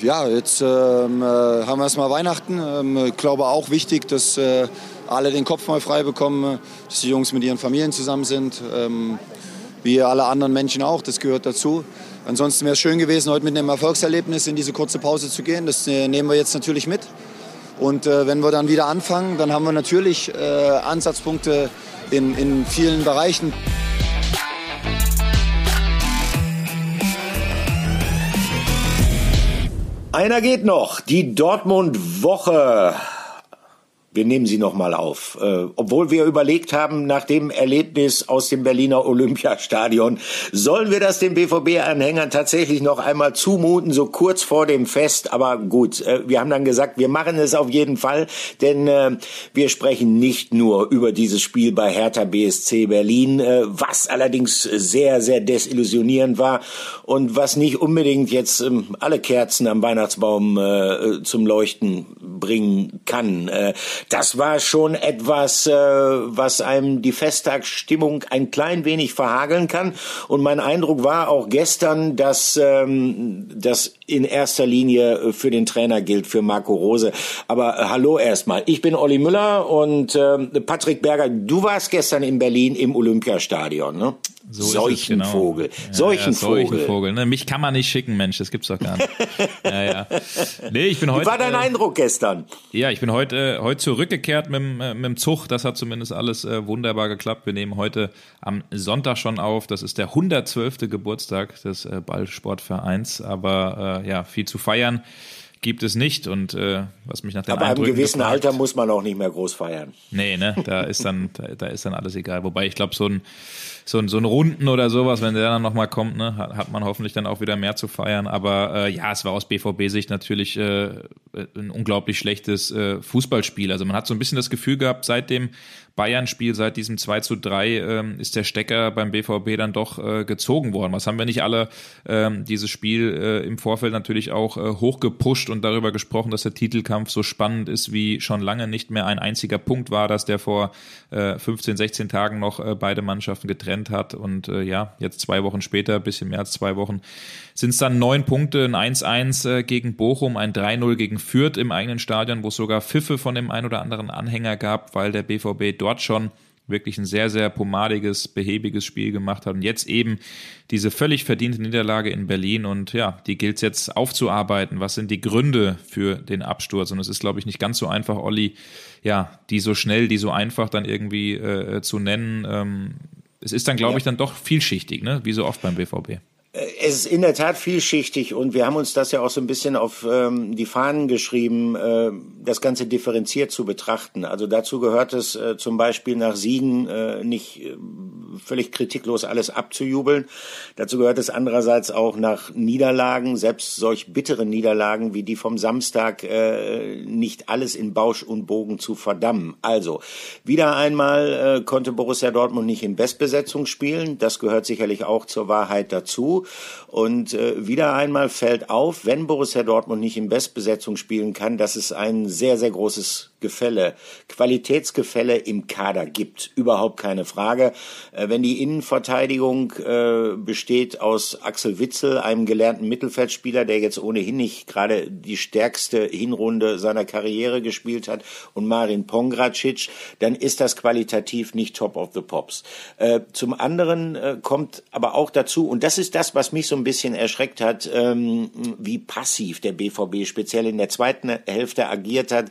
ja, jetzt ähm, äh, haben wir erstmal Weihnachten. Ähm, ich glaube auch wichtig, dass äh, alle den Kopf mal frei bekommen, dass die Jungs mit ihren Familien zusammen sind. Ähm, wie alle anderen Menschen auch, das gehört dazu. Ansonsten wäre es schön gewesen, heute mit einem Erfolgserlebnis in diese kurze Pause zu gehen. Das äh, nehmen wir jetzt natürlich mit. Und äh, wenn wir dann wieder anfangen, dann haben wir natürlich äh, Ansatzpunkte in, in vielen Bereichen. Einer geht noch, die Dortmund-Woche. Wir nehmen sie nochmal auf. Äh, obwohl wir überlegt haben, nach dem Erlebnis aus dem Berliner Olympiastadion, sollen wir das den BVB-Anhängern tatsächlich noch einmal zumuten, so kurz vor dem Fest. Aber gut, äh, wir haben dann gesagt, wir machen es auf jeden Fall, denn äh, wir sprechen nicht nur über dieses Spiel bei Hertha BSC Berlin, äh, was allerdings sehr, sehr desillusionierend war und was nicht unbedingt jetzt ähm, alle Kerzen am Weihnachtsbaum äh, zum Leuchten bringen kann. Äh, das war schon etwas, äh, was einem die Festtagsstimmung ein klein wenig verhageln kann. Und mein Eindruck war auch gestern, dass ähm, das in erster Linie äh, für den Trainer gilt, für Marco Rose. Aber äh, hallo erstmal. Ich bin Olli Müller und äh, Patrick Berger, du warst gestern in Berlin im Olympiastadion, ne? So Seuchenvogel. Genau. Ja, Seuchenvogel. Ja, Seuchenvogel. Ne? Mich kann man nicht schicken, Mensch, das gibt's doch gar nicht. ja, ja. Nee, ich bin heute, Wie war dein äh, Eindruck gestern? Ja, ich bin heute, äh, heute zurückgekehrt mit, äh, mit dem Zug. Das hat zumindest alles äh, wunderbar geklappt. Wir nehmen heute am Sonntag schon auf. Das ist der 112. Geburtstag des äh, Ballsportvereins. Aber äh, ja, viel zu feiern gibt es nicht. Und äh, was mich nach den Aber einem gewissen gefragt, Alter muss man auch nicht mehr groß feiern. Nee, ne? Da ist dann, da, da ist dann alles egal. Wobei ich glaube, so ein so, ein so ein Runden oder sowas, wenn der dann nochmal kommt, ne, hat, hat man hoffentlich dann auch wieder mehr zu feiern. Aber äh, ja, es war aus BVB-Sicht natürlich äh, ein unglaublich schlechtes äh, Fußballspiel. Also man hat so ein bisschen das Gefühl gehabt, seit dem Bayern-Spiel, seit diesem 2 zu 3, ähm, ist der Stecker beim BVB dann doch äh, gezogen worden. Was haben wir nicht alle ähm, dieses Spiel äh, im Vorfeld natürlich auch äh, hochgepusht und darüber gesprochen, dass der Titelkampf so spannend ist wie schon lange nicht mehr ein einziger Punkt war, dass der vor äh, 15, 16 Tagen noch äh, beide Mannschaften getrennt hat. Und äh, ja, jetzt zwei Wochen später, bisschen mehr als zwei Wochen, sind es dann neun Punkte, ein 1-1 äh, gegen Bochum, ein 3-0 gegen Fürth im eigenen Stadion, wo es sogar Pfiffe von dem ein oder anderen Anhänger gab, weil der BVB dort schon wirklich ein sehr, sehr pomadiges, behäbiges Spiel gemacht hat. Und jetzt eben diese völlig verdiente Niederlage in Berlin. Und ja, die gilt es jetzt aufzuarbeiten. Was sind die Gründe für den Absturz? Und es ist, glaube ich, nicht ganz so einfach, Olli, ja, die so schnell, die so einfach dann irgendwie äh, zu nennen. Ähm, es ist dann, glaube ja. ich, dann doch vielschichtig, ne? wie so oft beim BVB. Es ist in der Tat vielschichtig und wir haben uns das ja auch so ein bisschen auf ähm, die Fahnen geschrieben, äh, das Ganze differenziert zu betrachten. Also dazu gehört es äh, zum Beispiel nach Siegen äh, nicht äh, völlig kritiklos alles abzujubeln. Dazu gehört es andererseits auch nach Niederlagen, selbst solch bitteren Niederlagen wie die vom Samstag, äh, nicht alles in Bausch und Bogen zu verdammen. Also wieder einmal äh, konnte Borussia Dortmund nicht in Bestbesetzung spielen. Das gehört sicherlich auch zur Wahrheit dazu. Und äh, wieder einmal fällt auf, wenn Borussia Dortmund nicht in Bestbesetzung spielen kann, dass es ein sehr, sehr großes Gefälle, Qualitätsgefälle im Kader gibt. Überhaupt keine Frage. Äh, wenn die Innenverteidigung äh, besteht aus Axel Witzel, einem gelernten Mittelfeldspieler, der jetzt ohnehin nicht gerade die stärkste Hinrunde seiner Karriere gespielt hat, und Marin Pongracic, dann ist das qualitativ nicht top of the pops. Äh, zum anderen kommt aber auch dazu, und das ist das, was mich so ein bisschen erschreckt hat, ähm, wie passiv der BVB speziell in der zweiten Hälfte agiert hat,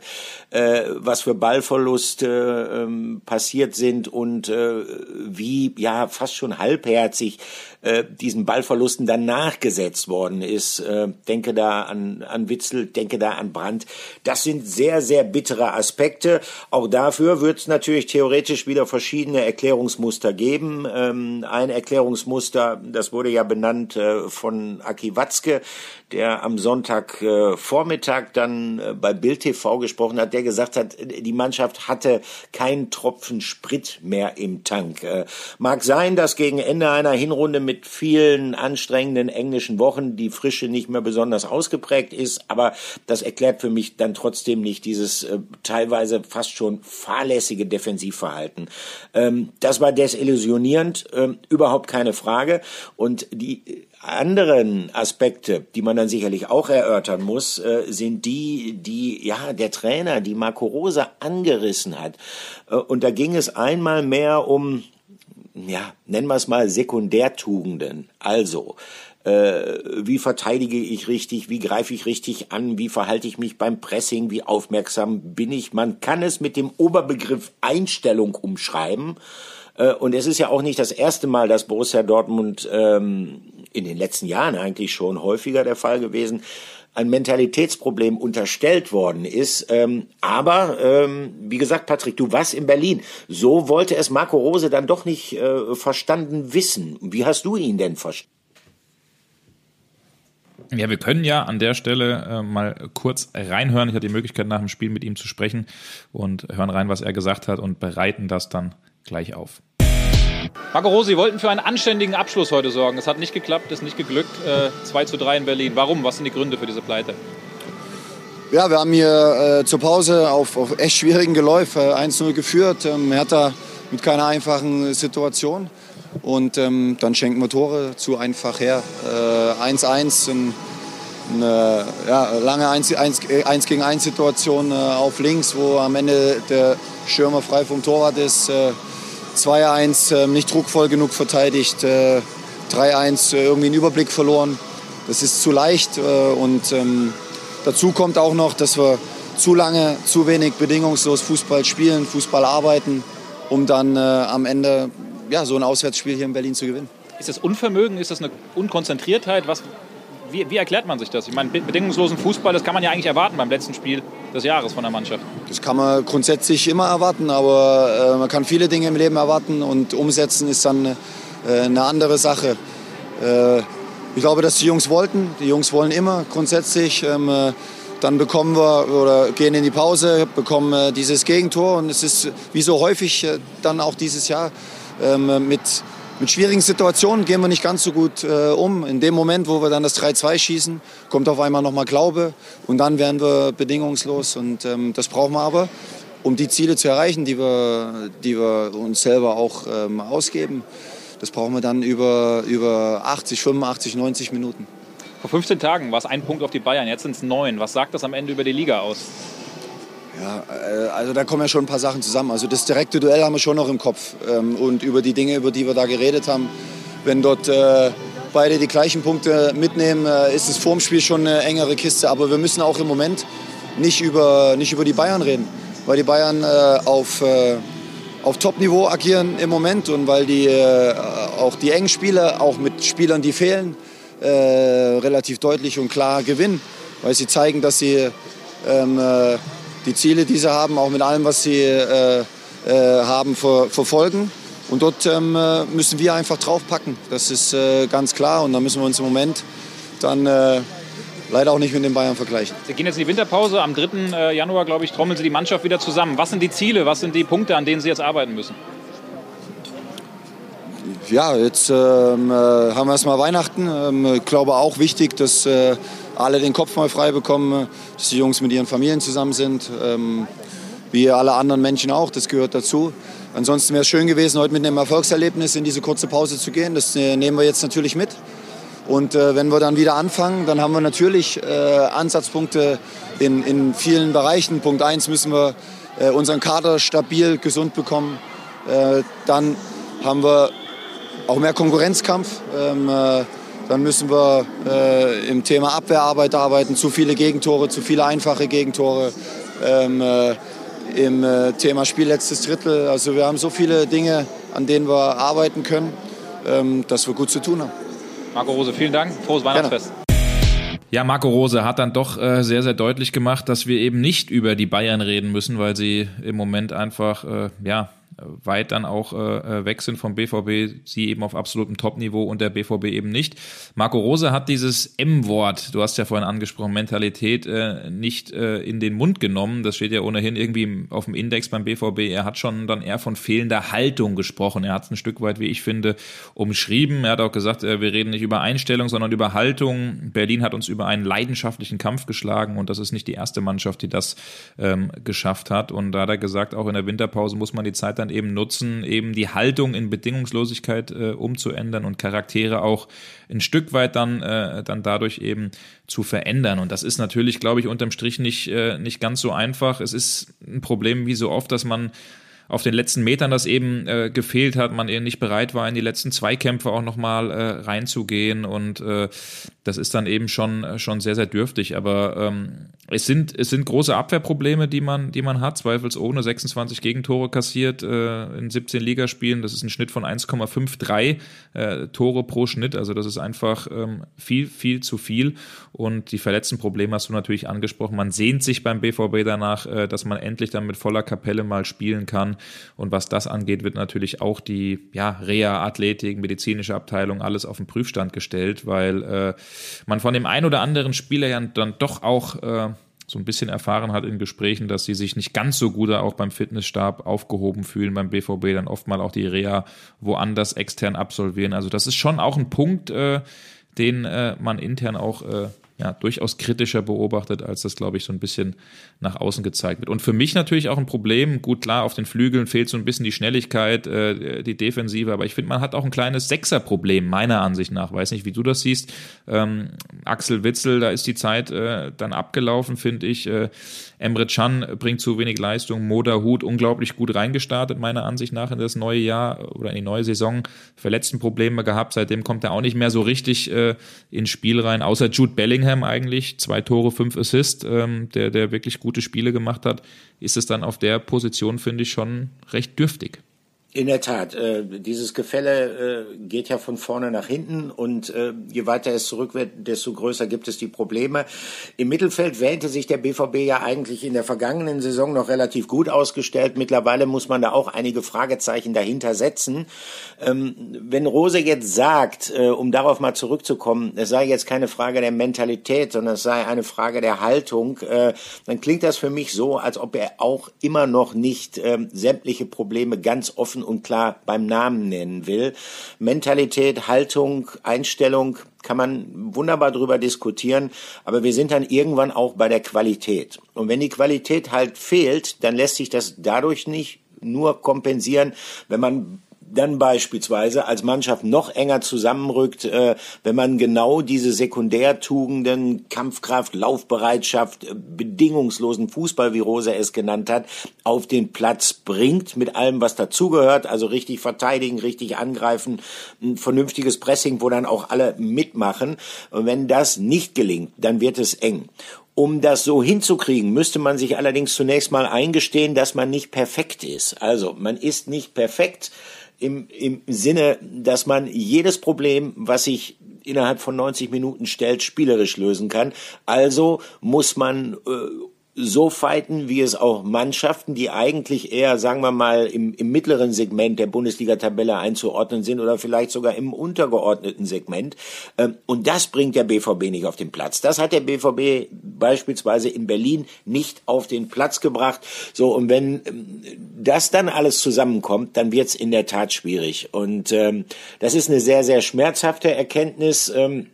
äh, was für Ballverluste ähm, passiert sind und äh, wie ja fast schon halbherzig äh, diesen Ballverlusten dann nachgesetzt worden ist. Äh, denke da an, an Witzel, denke da an Brandt. Das sind sehr, sehr bittere Aspekte. Auch dafür wird es natürlich theoretisch wieder verschiedene Erklärungsmuster geben. Ähm, ein Erklärungsmuster, das wurde ja benannt äh, von Aki Watzke, der am Sonntag äh, Vormittag dann äh, bei Bild TV gesprochen hat, der gesagt hat, die Mannschaft hatte keinen Tropfen Sprit mehr im Tank. Äh, mag sein, dass gegen Ende einer Hinrunde mit vielen anstrengenden englischen Wochen die Frische nicht mehr besonders ausgeprägt ist, aber das erklärt für mich dann trotzdem nicht dieses äh, teilweise fast schon fahrlässige Defensivverhalten. Ähm, das war desillusionierend, ähm, überhaupt keine Frage. Und die anderen Aspekte, die man dann sicherlich auch erörtern muss, äh, sind die, die ja der Trainer, die Marco Rose angerissen hat. Äh, und da ging es einmal mehr um, ja, nennen wir es mal Sekundärtugenden. Also äh, wie verteidige ich richtig, wie greife ich richtig an, wie verhalte ich mich beim Pressing, wie aufmerksam bin ich. Man kann es mit dem Oberbegriff Einstellung umschreiben. Und es ist ja auch nicht das erste Mal, dass Borussia Dortmund ähm, in den letzten Jahren eigentlich schon häufiger der Fall gewesen, ein Mentalitätsproblem unterstellt worden ist. Ähm, aber ähm, wie gesagt, Patrick, du warst in Berlin. So wollte es Marco Rose dann doch nicht äh, verstanden wissen. Wie hast du ihn denn verstanden? Ja, wir können ja an der Stelle äh, mal kurz reinhören. Ich hatte die Möglichkeit, nach dem Spiel mit ihm zu sprechen und hören rein, was er gesagt hat und bereiten das dann gleich auf. Marco Rose, Sie wollten für einen anständigen Abschluss heute sorgen. Es hat nicht geklappt, ist nicht geglückt. Äh, 2 zu 3 in Berlin. Warum? Was sind die Gründe für diese Pleite? Ja, wir haben hier äh, zur Pause auf, auf echt schwierigen Geläuf äh, 1-0 geführt. Ähm, Hertha mit keiner einfachen Situation. Und ähm, dann schenken wir Tore zu einfach her. 1-1, äh, eine ja, lange 1, 1, 1 gegen 1 Situation äh, auf links, wo am Ende der Schirmer frei vom Torwart ist. Äh, 2-1, äh, nicht druckvoll genug verteidigt. 3-1, äh, irgendwie einen Überblick verloren. Das ist zu leicht. Äh, und ähm, dazu kommt auch noch, dass wir zu lange, zu wenig bedingungslos Fußball spielen, Fußball arbeiten, um dann am Ende ja, so ein Auswärtsspiel hier in Berlin zu gewinnen. Ist das Unvermögen? Ist das eine Unkonzentriertheit? Was, wie, wie, erklärt man sich das? Ich meine, bedingungslosen Fußball, das kann man ja eigentlich erwarten beim letzten Spiel des Jahres von der Mannschaft. Das kann man grundsätzlich immer erwarten, aber äh, man kann viele Dinge im Leben erwarten und umsetzen ist dann äh, eine andere Sache. Äh, ich glaube, dass die Jungs wollten. Die Jungs wollen immer grundsätzlich. Ähm, äh, dann bekommen wir oder gehen in die Pause, bekommen äh, dieses Gegentor und es ist wie so häufig äh, dann auch dieses Jahr ähm, mit, mit schwierigen Situationen gehen wir nicht ganz so gut äh, um. In dem Moment, wo wir dann das 3-2 schießen, kommt auf einmal nochmal Glaube und dann werden wir bedingungslos. Und ähm, das brauchen wir aber, um die Ziele zu erreichen, die wir, die wir uns selber auch ähm, ausgeben. Das brauchen wir dann über, über 80, 85, 90 Minuten. Vor 15 Tagen war es ein Punkt auf die Bayern, jetzt sind es neun. Was sagt das am Ende über die Liga aus? Ja, äh, also da kommen ja schon ein paar Sachen zusammen. Also das direkte Duell haben wir schon noch im Kopf. Ähm, und über die Dinge, über die wir da geredet haben, wenn dort äh, beide die gleichen Punkte mitnehmen, äh, ist es vorm Spiel schon eine engere Kiste. Aber wir müssen auch im Moment nicht über, nicht über die Bayern reden, weil die Bayern auf, auf Top-Niveau agieren im Moment und weil die auch die engen Spiele, auch mit Spielern, die fehlen, relativ deutlich und klar gewinnen, weil sie zeigen, dass sie ähm, die Ziele, die sie haben, auch mit allem, was sie äh, äh, haben, ver verfolgen. Und dort ähm, äh, müssen wir einfach draufpacken. Das ist äh, ganz klar. Und da müssen wir uns im Moment dann äh, leider auch nicht mit den Bayern vergleichen. Sie gehen jetzt in die Winterpause. Am 3. Äh, Januar, glaube ich, trommeln Sie die Mannschaft wieder zusammen. Was sind die Ziele? Was sind die Punkte, an denen Sie jetzt arbeiten müssen? Ja, jetzt ähm, haben wir erstmal Weihnachten. Ähm, ich glaube auch wichtig, dass alle den Kopf mal frei bekommen, dass die Jungs mit ihren Familien zusammen sind, ähm, wie alle anderen Menschen auch, das gehört dazu. Ansonsten wäre es schön gewesen, heute mit einem Erfolgserlebnis in diese kurze Pause zu gehen. Das äh, nehmen wir jetzt natürlich mit. Und äh, wenn wir dann wieder anfangen, dann haben wir natürlich äh, Ansatzpunkte in, in vielen Bereichen. Punkt 1 müssen wir äh, unseren Kader stabil, gesund bekommen. Äh, dann haben wir auch mehr Konkurrenzkampf. Ähm, äh, dann müssen wir äh, im Thema Abwehrarbeit arbeiten. Zu viele Gegentore, zu viele einfache Gegentore. Ähm, äh, Im äh, Thema Spiel letztes Drittel. Also wir haben so viele Dinge, an denen wir arbeiten können, ähm, dass wir gut zu tun haben. Marco Rose, vielen Dank. Frohes Weihnachtsfest. Gerne. Ja, Marco Rose hat dann doch äh, sehr, sehr deutlich gemacht, dass wir eben nicht über die Bayern reden müssen, weil sie im Moment einfach, äh, ja, weit dann auch äh, äh weg sind vom BVB, sie eben auf absolutem Top-Niveau und der BVB eben nicht. Marco Rose hat dieses M-Wort, du hast ja vorhin angesprochen, Mentalität, äh, nicht äh, in den Mund genommen. Das steht ja ohnehin irgendwie auf dem Index beim BVB. Er hat schon dann eher von fehlender Haltung gesprochen. Er hat es ein Stück weit, wie ich finde, umschrieben. Er hat auch gesagt, äh, wir reden nicht über Einstellung, sondern über Haltung. Berlin hat uns über einen leidenschaftlichen Kampf geschlagen und das ist nicht die erste Mannschaft, die das ähm, geschafft hat. Und da hat er gesagt, auch in der Winterpause muss man die Zeit dann dann eben nutzen, eben die Haltung in Bedingungslosigkeit äh, umzuändern und Charaktere auch ein Stück weit dann, äh, dann dadurch eben zu verändern. Und das ist natürlich, glaube ich, unterm Strich nicht, äh, nicht ganz so einfach. Es ist ein Problem wie so oft, dass man auf den letzten Metern das eben äh, gefehlt hat, man eben nicht bereit war, in die letzten Zweikämpfe auch nochmal äh, reinzugehen und äh, das ist dann eben schon, schon sehr, sehr dürftig. Aber ähm, es, sind, es sind große Abwehrprobleme, die man, die man hat, zweifelsohne 26 Gegentore kassiert äh, in 17 Ligaspielen. Das ist ein Schnitt von 1,53 äh, Tore pro Schnitt. Also das ist einfach ähm, viel, viel zu viel. Und die verletzten Probleme hast du natürlich angesprochen. Man sehnt sich beim BVB danach, äh, dass man endlich dann mit voller Kapelle mal spielen kann. Und was das angeht, wird natürlich auch die ja, Reha, Athletik, medizinische Abteilung alles auf den Prüfstand gestellt, weil äh, man von dem einen oder anderen Spieler ja dann doch auch äh, so ein bisschen erfahren hat in Gesprächen, dass sie sich nicht ganz so gut auch beim Fitnessstab aufgehoben fühlen beim BVB, dann oft mal auch die Reha woanders extern absolvieren. Also das ist schon auch ein Punkt, äh, den äh, man intern auch äh, ja, durchaus kritischer beobachtet, als das, glaube ich, so ein bisschen nach außen gezeigt wird. Und für mich natürlich auch ein Problem. Gut, klar, auf den Flügeln fehlt so ein bisschen die Schnelligkeit, äh, die Defensive, aber ich finde, man hat auch ein kleines Sechserproblem, meiner Ansicht nach. Weiß nicht, wie du das siehst. Ähm, Axel Witzel, da ist die Zeit äh, dann abgelaufen, finde ich. Äh, Emre Can bringt zu wenig Leistung. Moda Hut unglaublich gut reingestartet, meiner Ansicht nach, in das neue Jahr oder in die neue Saison. Verletzten Probleme gehabt. Seitdem kommt er auch nicht mehr so richtig äh, ins Spiel rein, außer Jude Bellingham eigentlich. Zwei Tore, fünf Assists, ähm, der, der wirklich gute Spiele gemacht hat. Ist es dann auf der Position, finde ich, schon recht dürftig. In der Tat, äh, dieses Gefälle äh, geht ja von vorne nach hinten und äh, je weiter es zurück wird, desto größer gibt es die Probleme. Im Mittelfeld wähnte sich der BVB ja eigentlich in der vergangenen Saison noch relativ gut ausgestellt. Mittlerweile muss man da auch einige Fragezeichen dahinter setzen. Ähm, wenn Rose jetzt sagt, äh, um darauf mal zurückzukommen, es sei jetzt keine Frage der Mentalität, sondern es sei eine Frage der Haltung, äh, dann klingt das für mich so, als ob er auch immer noch nicht ähm, sämtliche Probleme ganz offen und klar beim Namen nennen will. Mentalität, Haltung, Einstellung kann man wunderbar drüber diskutieren, aber wir sind dann irgendwann auch bei der Qualität. Und wenn die Qualität halt fehlt, dann lässt sich das dadurch nicht nur kompensieren, wenn man dann beispielsweise als Mannschaft noch enger zusammenrückt, äh, wenn man genau diese Sekundärtugenden, Kampfkraft, Laufbereitschaft, äh, bedingungslosen Fußball, wie Rosa es genannt hat, auf den Platz bringt, mit allem, was dazugehört, also richtig verteidigen, richtig angreifen, ein vernünftiges Pressing, wo dann auch alle mitmachen. Und wenn das nicht gelingt, dann wird es eng. Um das so hinzukriegen, müsste man sich allerdings zunächst mal eingestehen, dass man nicht perfekt ist. Also man ist nicht perfekt im, im Sinne, dass man jedes Problem, was sich innerhalb von 90 Minuten stellt, spielerisch lösen kann. Also muss man äh, so fighten, wie es auch Mannschaften, die eigentlich eher, sagen wir mal, im, im mittleren Segment der Bundesliga-Tabelle einzuordnen sind oder vielleicht sogar im untergeordneten Segment. Ähm, und das bringt der BVB nicht auf den Platz. Das hat der BVB beispielsweise in Berlin nicht auf den Platz gebracht. So, und wenn ähm, das dann alles zusammenkommt, dann wird's in der Tat schwierig. Und ähm, das ist eine sehr, sehr schmerzhafte Erkenntnis. Ähm,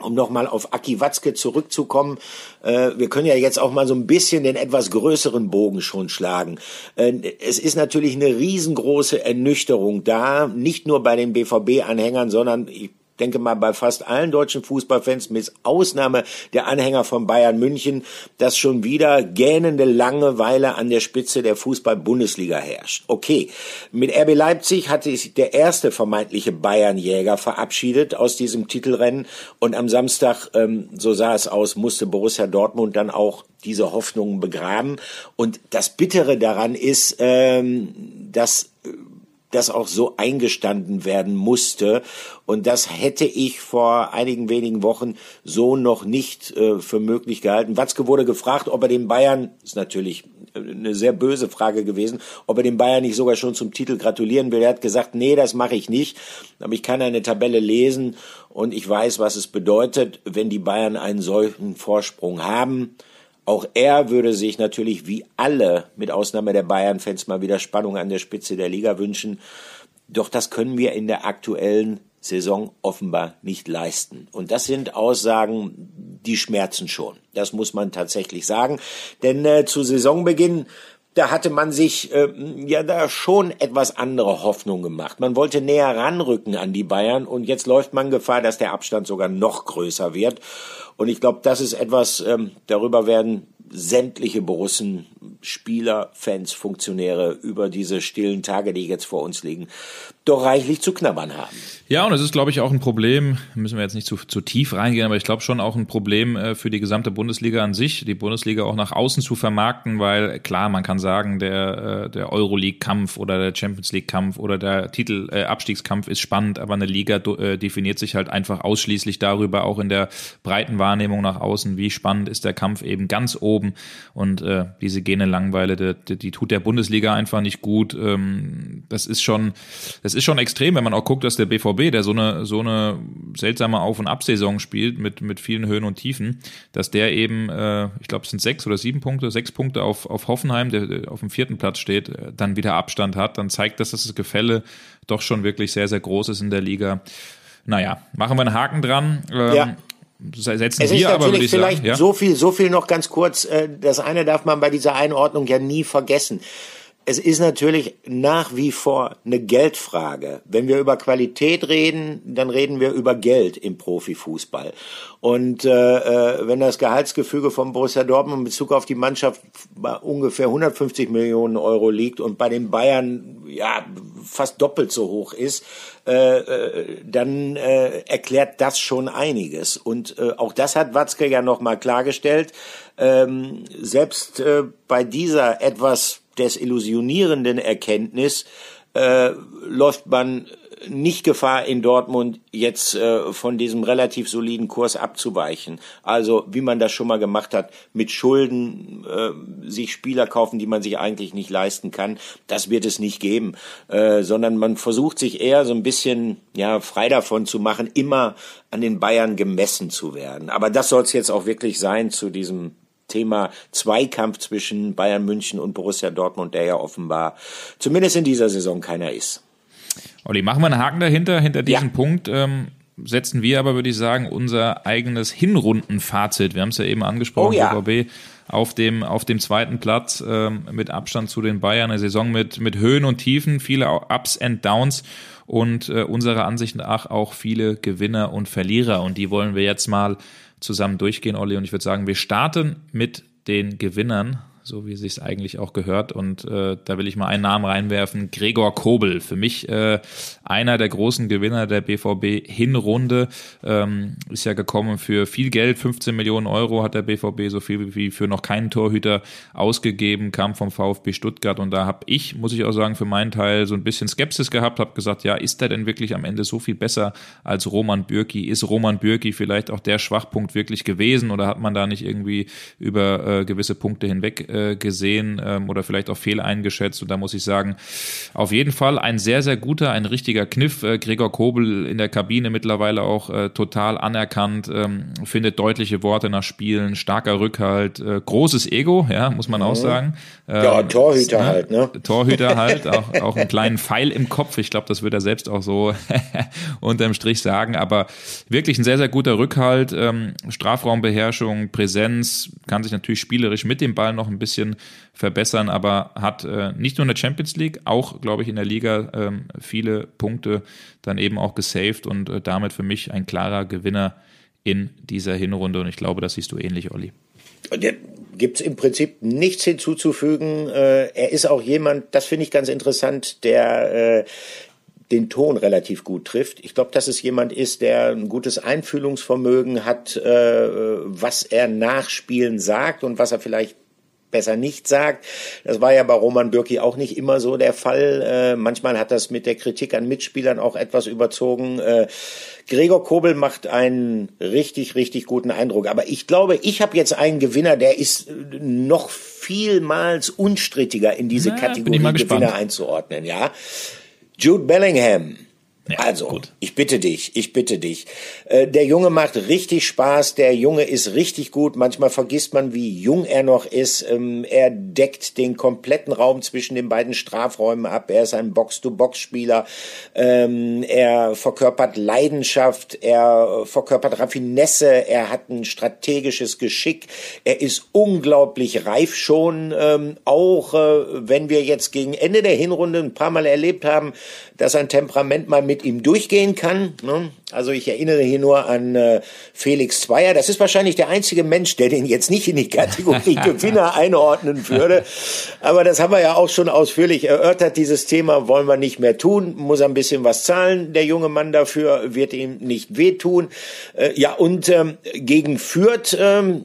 um nochmal auf Aki Watzke zurückzukommen, äh, wir können ja jetzt auch mal so ein bisschen den etwas größeren Bogen schon schlagen. Äh, es ist natürlich eine riesengroße Ernüchterung da, nicht nur bei den BVB-Anhängern, sondern ich denke mal bei fast allen deutschen Fußballfans, mit Ausnahme der Anhänger von Bayern München, dass schon wieder gähnende Langeweile an der Spitze der Fußball-Bundesliga herrscht. Okay, mit RB Leipzig hatte sich der erste vermeintliche Bayern-Jäger verabschiedet aus diesem Titelrennen und am Samstag, ähm, so sah es aus, musste Borussia Dortmund dann auch diese Hoffnungen begraben. Und das Bittere daran ist, ähm, dass das auch so eingestanden werden musste. Und das hätte ich vor einigen wenigen Wochen so noch nicht äh, für möglich gehalten. Watzke wurde gefragt, ob er den Bayern, ist natürlich eine sehr böse Frage gewesen, ob er den Bayern nicht sogar schon zum Titel gratulieren will. Er hat gesagt, nee, das mache ich nicht. Aber ich kann eine Tabelle lesen und ich weiß, was es bedeutet, wenn die Bayern einen solchen Vorsprung haben. Auch er würde sich natürlich wie alle, mit Ausnahme der Bayern-Fans, mal wieder Spannung an der Spitze der Liga wünschen. Doch das können wir in der aktuellen Saison offenbar nicht leisten. Und das sind Aussagen, die schmerzen schon. Das muss man tatsächlich sagen. Denn äh, zu Saisonbeginn da hatte man sich äh, ja da schon etwas andere Hoffnung gemacht. Man wollte näher ranrücken an die Bayern und jetzt läuft man Gefahr, dass der Abstand sogar noch größer wird. Und ich glaube, das ist etwas, ähm, darüber werden sämtliche Borussen, Spieler, Fans, Funktionäre über diese stillen Tage, die jetzt vor uns liegen, doch reichlich zu knabbern haben. Ja, und es ist, glaube ich, auch ein Problem, müssen wir jetzt nicht zu, zu tief reingehen, aber ich glaube schon auch ein Problem äh, für die gesamte Bundesliga an sich, die Bundesliga auch nach außen zu vermarkten, weil klar, man kann sagen, der, äh, der Euroleague-Kampf oder der Champions League-Kampf oder der Titel-Abstiegskampf äh, ist spannend, aber eine Liga äh, definiert sich halt einfach ausschließlich darüber, auch in der breiten Wahrnehmung nach außen, wie spannend ist der Kampf eben ganz oben und äh, diese Gene Langweile, die, die, tut der Bundesliga einfach nicht gut. Ähm, das ist schon, das ist schon extrem, wenn man auch guckt, dass der BVB, der so eine, so eine seltsame Auf- und Absaison spielt mit, mit vielen Höhen und Tiefen, dass der eben, äh, ich glaube, es sind sechs oder sieben Punkte, sechs Punkte auf, auf Hoffenheim, der, auf dem vierten Platz steht, äh, dann wieder Abstand hat, dann zeigt das, dass das Gefälle doch schon wirklich sehr, sehr groß ist in der Liga. Naja, machen wir einen Haken dran. Ähm, ja setzen es wir aber, würde ich vielleicht sagen. Ja? so viel, so viel noch ganz kurz. Äh, das eine darf man bei dieser Einordnung ja nie vergessen es ist natürlich nach wie vor eine Geldfrage. Wenn wir über Qualität reden, dann reden wir über Geld im Profifußball. Und äh, äh wenn das Gehaltsgefüge von Borussia Dortmund in Bezug auf die Mannschaft bei ungefähr 150 Millionen Euro liegt und bei den Bayern ja fast doppelt so hoch ist, äh, äh, dann äh, erklärt das schon einiges. Und äh, auch das hat Watzke ja nochmal klargestellt. Ähm, selbst äh, bei dieser etwas desillusionierenden Erkenntnis äh, läuft man nicht Gefahr in Dortmund jetzt äh, von diesem relativ soliden Kurs abzuweichen. Also wie man das schon mal gemacht hat, mit Schulden äh, sich Spieler kaufen, die man sich eigentlich nicht leisten kann, das wird es nicht geben, äh, sondern man versucht sich eher so ein bisschen ja frei davon zu machen, immer an den Bayern gemessen zu werden. Aber das soll es jetzt auch wirklich sein zu diesem Thema Zweikampf zwischen Bayern München und Borussia Dortmund, der ja offenbar zumindest in dieser Saison keiner ist. Olli, machen wir einen Haken dahinter, hinter diesem ja. Punkt. Ähm, setzen wir aber, würde ich sagen, unser eigenes Hinrundenfazit. Wir haben es ja eben angesprochen, oh ja. BVB auf dem, auf dem zweiten Platz ähm, mit Abstand zu den Bayern. Eine Saison mit, mit Höhen und Tiefen, viele Ups and Downs und äh, unserer Ansicht nach auch viele Gewinner und Verlierer. Und die wollen wir jetzt mal zusammen durchgehen, Olli. Und ich würde sagen, wir starten mit den Gewinnern so wie es sich eigentlich auch gehört. Und äh, da will ich mal einen Namen reinwerfen, Gregor Kobel. Für mich äh, einer der großen Gewinner der BVB-Hinrunde. Ähm, ist ja gekommen für viel Geld, 15 Millionen Euro hat der BVB so viel wie für noch keinen Torhüter ausgegeben, kam vom VfB Stuttgart. Und da habe ich, muss ich auch sagen, für meinen Teil so ein bisschen Skepsis gehabt, habe gesagt, ja, ist der denn wirklich am Ende so viel besser als Roman Bürki? Ist Roman Bürki vielleicht auch der Schwachpunkt wirklich gewesen oder hat man da nicht irgendwie über äh, gewisse Punkte hinweg äh, gesehen ähm, oder vielleicht auch fehl eingeschätzt. Und da muss ich sagen, auf jeden Fall ein sehr, sehr guter, ein richtiger Kniff. Äh, Gregor Kobel in der Kabine mittlerweile auch äh, total anerkannt, ähm, findet deutliche Worte nach Spielen, starker Rückhalt, äh, großes Ego, ja, muss man mhm. auch sagen. Ähm, ja, Torhüter ne? halt, ne? Torhüter halt, auch, auch einen kleinen Pfeil im Kopf. Ich glaube, das wird er selbst auch so unterm Strich sagen. Aber wirklich ein sehr, sehr guter Rückhalt, ähm, Strafraumbeherrschung, Präsenz, kann sich natürlich spielerisch mit dem Ball noch ein bisschen verbessern, aber hat äh, nicht nur in der Champions League, auch, glaube ich, in der Liga ähm, viele Punkte dann eben auch gesaved und äh, damit für mich ein klarer Gewinner in dieser Hinrunde. Und ich glaube, das siehst du ähnlich, Olli. Gibt es im Prinzip nichts hinzuzufügen. Äh, er ist auch jemand, das finde ich ganz interessant, der äh, den Ton relativ gut trifft. Ich glaube, dass es jemand ist, der ein gutes Einfühlungsvermögen hat, äh, was er nach Spielen sagt und was er vielleicht besser nicht sagt. Das war ja bei Roman Bürki auch nicht immer so der Fall. Äh, manchmal hat das mit der Kritik an Mitspielern auch etwas überzogen. Äh, Gregor Kobel macht einen richtig, richtig guten Eindruck. Aber ich glaube, ich habe jetzt einen Gewinner, der ist noch vielmals unstrittiger in diese Na, Kategorie Gewinner einzuordnen. Ja, Jude Bellingham Ja, also, gut. ich bitte dich, ich bitte dich. Äh, der Junge macht richtig Spaß, der Junge ist richtig gut. Manchmal vergisst man, wie jung er noch ist. Ähm, er deckt den kompletten Raum zwischen den beiden Strafräumen ab. Er ist ein Box-to-Box-Spieler. Ähm, er verkörpert Leidenschaft, er verkörpert Raffinesse, er hat ein strategisches Geschick. Er ist unglaublich reif schon, ähm, auch äh, wenn wir jetzt gegen Ende der Hinrunde ein paar Mal erlebt haben, dass sein Temperament mal mit ihm durchgehen kann. Ne? Also ich erinnere hier nur an äh, Felix Zweier. Das ist wahrscheinlich der einzige Mensch, der den jetzt nicht in die Kategorie Gewinner einordnen würde. Aber das haben wir ja auch schon ausführlich erörtert. Dieses Thema wollen wir nicht mehr tun. Muss ein bisschen was zahlen. Der junge Mann dafür wird ihm nicht wehtun. Äh, ja, und ähm, gegen Fürth, ähm,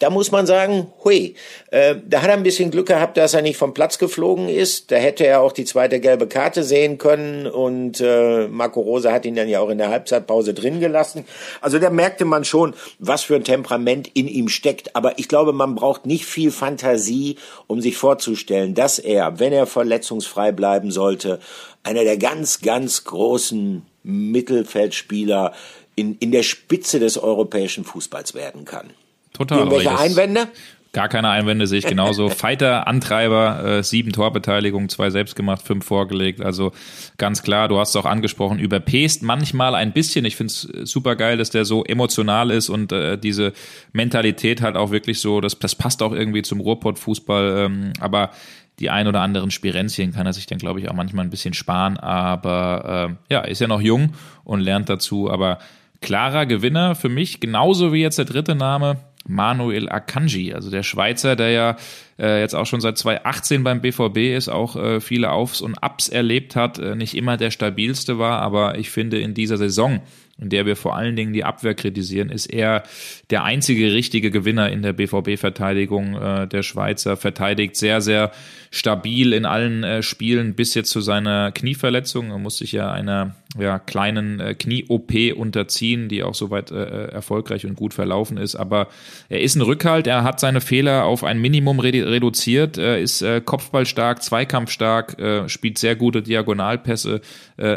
da muss man sagen, hui, äh, da hat er ein bisschen Glück gehabt, dass er nicht vom Platz geflogen ist. Da hätte er auch die zweite gelbe Karte sehen können und äh, Marco Rose hat ihn dann ja auch in der Halbzeitpause drin gelassen. Also da merkte man schon, was für ein Temperament in ihm steckt. Aber ich glaube, man braucht nicht viel Fantasie, um sich vorzustellen, dass er, wenn er verletzungsfrei bleiben sollte, einer der ganz, ganz großen Mittelfeldspieler in, in der Spitze des europäischen Fußballs werden kann. Total. Irgendwelche Einwände? Gar keine Einwände sehe ich genauso. Fighter, Antreiber, äh, sieben Torbeteiligung, zwei selbst gemacht, fünf vorgelegt. Also ganz klar, du hast es auch angesprochen, überpest manchmal ein bisschen. Ich finde es super geil, dass der so emotional ist und äh, diese Mentalität halt auch wirklich so, das, das passt auch irgendwie zum Ruhrpott-Fußball. Ähm, aber die ein oder anderen Spirenzchen kann er sich dann, glaube ich, auch manchmal ein bisschen sparen. Aber äh, ja, ist ja noch jung und lernt dazu. Aber klarer Gewinner für mich, genauso wie jetzt der dritte Name Manuel Akanji, also der Schweizer, der ja äh, jetzt auch schon seit 2018 beim BVB ist, auch äh, viele Aufs und Ups erlebt hat, äh, nicht immer der stabilste war, aber ich finde in dieser Saison in der wir vor allen Dingen die Abwehr kritisieren, ist er der einzige richtige Gewinner in der BVB-Verteidigung. Äh, der Schweizer verteidigt sehr, sehr stabil in allen äh, Spielen bis jetzt zu seiner Knieverletzung. Er muss sich ja einer ja, kleinen äh, Knie-OP unterziehen, die auch soweit äh, äh, erfolgreich und gut verlaufen ist. Aber er ist ein Rückhalt, er hat seine Fehler auf ein Minimum redu reduziert, er ist äh, kopfballstark, zweikampfstark, spielt sehr gute Diagonalpässe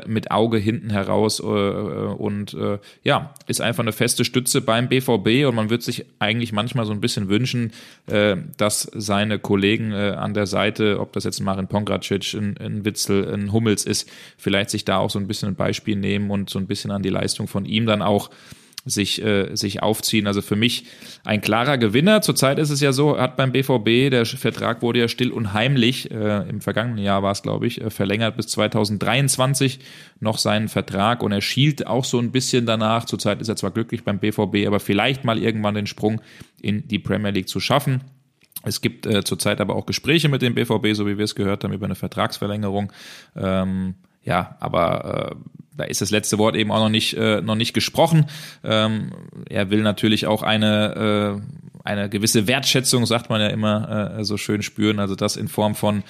mit Auge hinten heraus äh und äh, ja, ist einfach eine feste Stütze beim BVB und man wird sich eigentlich manchmal so ein bisschen wünschen, äh, dass seine Kollegen äh, an der Seite, ob das jetzt Marin Pongracic, ein, ein Witzel, ein Hummels ist, vielleicht sich da auch so ein bisschen ein Beispiel nehmen und so ein bisschen an die Leistung von ihm dann auch sich, äh, sich aufziehen. Also für mich ein klarer Gewinner. Zurzeit ist es ja so, hat beim BVB, der Vertrag wurde ja still und heimlich, äh, im vergangenen Jahr war es, glaube ich, äh, verlängert bis 2023 noch seinen Vertrag und er schielt auch so ein bisschen danach. Zurzeit ist er zwar glücklich beim BVB, aber vielleicht mal irgendwann den Sprung in die Premier League zu schaffen. Es gibt äh, zurzeit aber auch Gespräche mit dem BVB, so wie wir es gehört haben, über eine Vertragsverlängerung. Ähm, ja, aber äh, da ist das letzte Wort eben auch noch nicht, äh, noch nicht gesprochen. Ähm, er will natürlich auch eine, äh, eine gewisse Wertschätzung, sagt man ja immer äh, so schön spüren, also das in Form von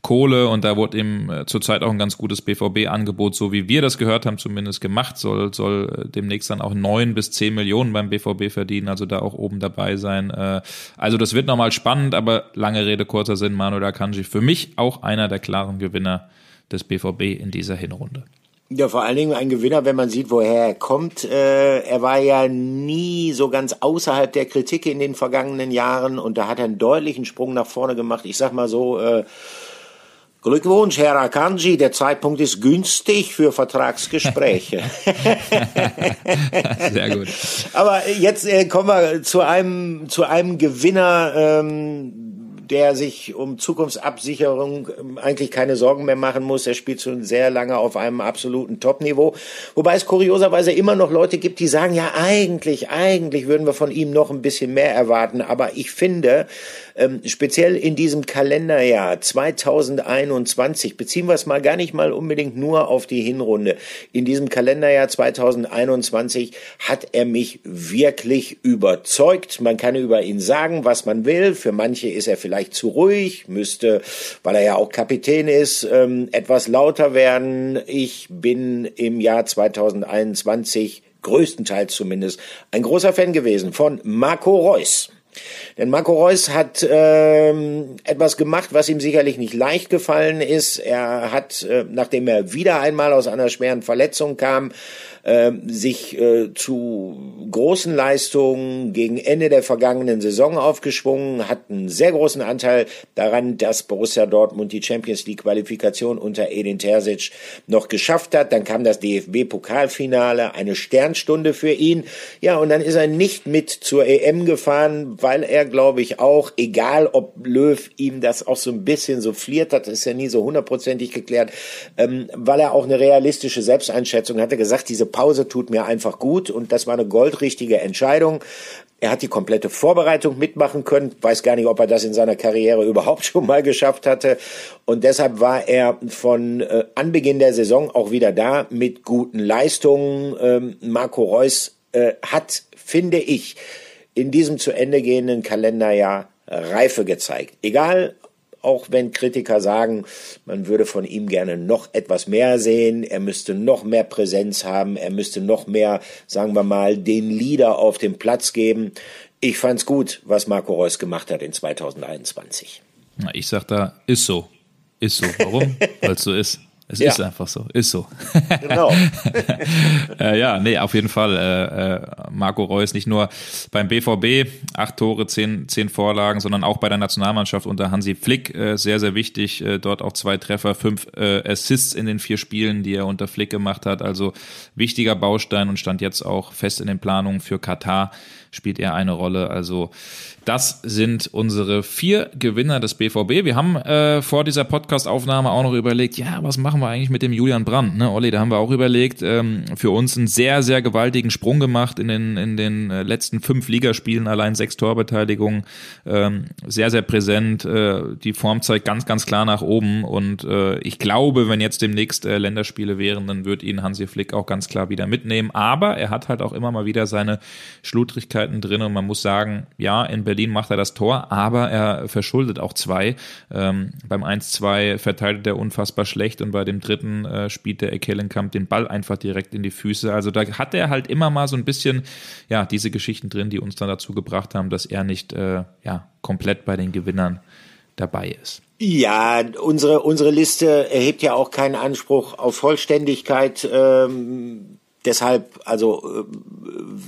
Kohle. Und da wurde ihm äh, zurzeit auch ein ganz gutes BVB-Angebot, so wie wir das gehört haben, zumindest gemacht, soll, soll äh, demnächst dann auch neun bis zehn Millionen beim BVB verdienen, also da auch oben dabei sein. Äh, also das wird nochmal spannend, aber lange Rede, kurzer Sinn, Manuel Akanji für mich auch einer der klaren Gewinner des BVB in dieser Hinrunde. Ja, vor allen Dingen ein Gewinner, wenn man sieht, woher er kommt. Äh, er war ja nie so ganz außerhalb der Kritik in den vergangenen Jahren und da hat er einen deutlichen Sprung nach vorne gemacht. Ich sag mal so, äh, Glückwunsch, Herr Akanji, der Zeitpunkt ist günstig für Vertragsgespräche. Sehr gut. Aber jetzt äh, kommen wir zu einem, zu einem Gewinner, ähm, der sich um Zukunftsabsicherung ähm, eigentlich keine Sorgen mehr machen muss. Er spielt schon sehr lange auf einem absoluten Top-Niveau. Wobei es kurioserweise immer noch Leute gibt, die sagen, ja, eigentlich, eigentlich würden wir von ihm noch ein bisschen mehr erwarten. Aber ich finde, ähm, speziell in diesem Kalenderjahr 2021, beziehen wir es mal gar nicht mal unbedingt nur auf die Hinrunde. In diesem Kalenderjahr 2021 hat er mich wirklich überzeugt. Man kann über ihn sagen, was man will. Für manche ist er vielleicht zu ruhig, müsste, weil er ja auch Kapitän ist, ähm, etwas lauter werden. Ich bin im Jahr 2021 größtenteils zumindest ein großer Fan gewesen von Marco Reus. Denn Marco Reus hat ähm, etwas gemacht, was ihm sicherlich nicht leicht gefallen ist. Er hat, äh, nachdem er wieder einmal aus einer schweren Verletzung kam, äh, sich äh, zu großen Leistungen gegen Ende der vergangenen Saison aufgeschwungen, hat einen sehr großen Anteil daran, dass Borussia Dortmund die Champions League Qualifikation unter Edin Terzic noch geschafft hat. Dann kam das DFB Pokalfinale, eine Sternstunde für ihn. Ja, und dann ist er nicht mit zur EM gefahren, weil er, glaube ich, auch, egal ob Löw ihm das auch so ein bisschen so fliert hat, ist ja nie so hundertprozentig geklärt, ähm, weil er auch eine realistische Selbsteinschätzung hatte, gesagt, diese Pause tut mir einfach gut und das war eine goldrichtige Entscheidung. Er hat die komplette Vorbereitung mitmachen können. Weiß gar nicht, ob er das in seiner Karriere überhaupt schon mal geschafft hatte. Und deshalb war er von äh, Anbeginn der Saison auch wieder da mit guten Leistungen. Ähm, Marco Reus äh, hat, finde ich, in diesem zu Ende gehenden Kalenderjahr Reife gezeigt. Egal, auch wenn Kritiker sagen, man würde von ihm gerne noch etwas mehr sehen, er müsste noch mehr Präsenz haben, er müsste noch mehr, sagen wir mal, den Leader auf dem Platz geben. Ich fand's gut, was Marco Reus gemacht hat in 2021. Na, ich sag da, ist so. Ist so. Warum? Weil es so ist. Es ja. ist einfach so, ist so. Genau. äh, ja, nee, auf jeden Fall. Äh, äh, Marco Reus nicht nur beim BVB, acht Tore, zehn, zehn Vorlagen, sondern auch bei der Nationalmannschaft unter Hansi Flick äh, sehr, sehr wichtig. Äh, dort auch zwei Treffer, fünf äh, Assists in den vier Spielen, die er unter Flick gemacht hat. Also wichtiger Baustein und stand jetzt auch fest in den Planungen für Katar spielt er eine Rolle. Also das sind unsere vier Gewinner des BVB. Wir haben vor dieser Podcast-Aufnahme auch noch überlegt, ja, was machen wir eigentlich mit dem Julian Brandt? Ne, Olli, da haben wir auch überlegt, ähm, für uns einen sehr, sehr gewaltigen Sprung gemacht in den, in den äh, letzten fünf Ligaspielen, allein sechs Torbeteiligungen, ähm, sehr, sehr präsent. Äh, die Form zeigt ganz, ganz klar nach oben und äh, ich glaube, wenn jetzt demnächst äh, Länderspiele wären, dann wird ihn Hansi Flick auch ganz klar wieder mitnehmen. Aber er hat halt auch immer mal wieder seine Schludrigkeiten drin und man muss sagen, ja, in Berlin macht er das Tor, aber er verschuldet auch zwei. Ähm, beim 1-2 verteidigt er unfassbar schlecht und bei dem dritten äh, spielt der Ekelenkamp den Ball einfach direkt in die Füße. Also da hat er halt immer mal so ein bisschen, ja, diese Geschichten drin, die uns dann dazu gebracht haben, dass er nicht, äh, ja, komplett bei den Gewinnern dabei ist. Ja, unsere, unsere Liste erhebt ja auch keinen Anspruch auf Vollständigkeit. Ähm, deshalb, also äh,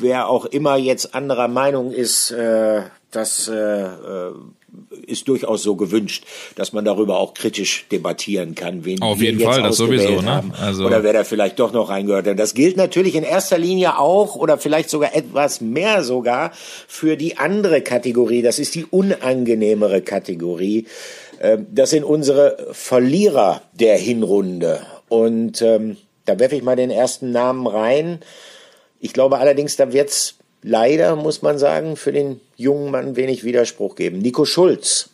wer auch immer jetzt anderer Meinung ist, äh, das äh, äh, ist durchaus so gewünscht, dass man darüber auch kritisch debattieren kann, wen Auf jeden Fall, das sowieso, ne? Also oder wer da vielleicht doch noch reingehört hat. Das gilt natürlich in erster Linie auch oder vielleicht sogar etwas mehr sogar für die andere Kategorie. Das ist die unangenehmere Kategorie. Ähm, das sind unsere Verlierer der Hinrunde. Und ähm, da werfe ich mal den ersten Namen rein. Ich glaube allerdings, da wird's leider, muss man sagen, für den jungen Mann wenig Widerspruch geben. Nico Schulz.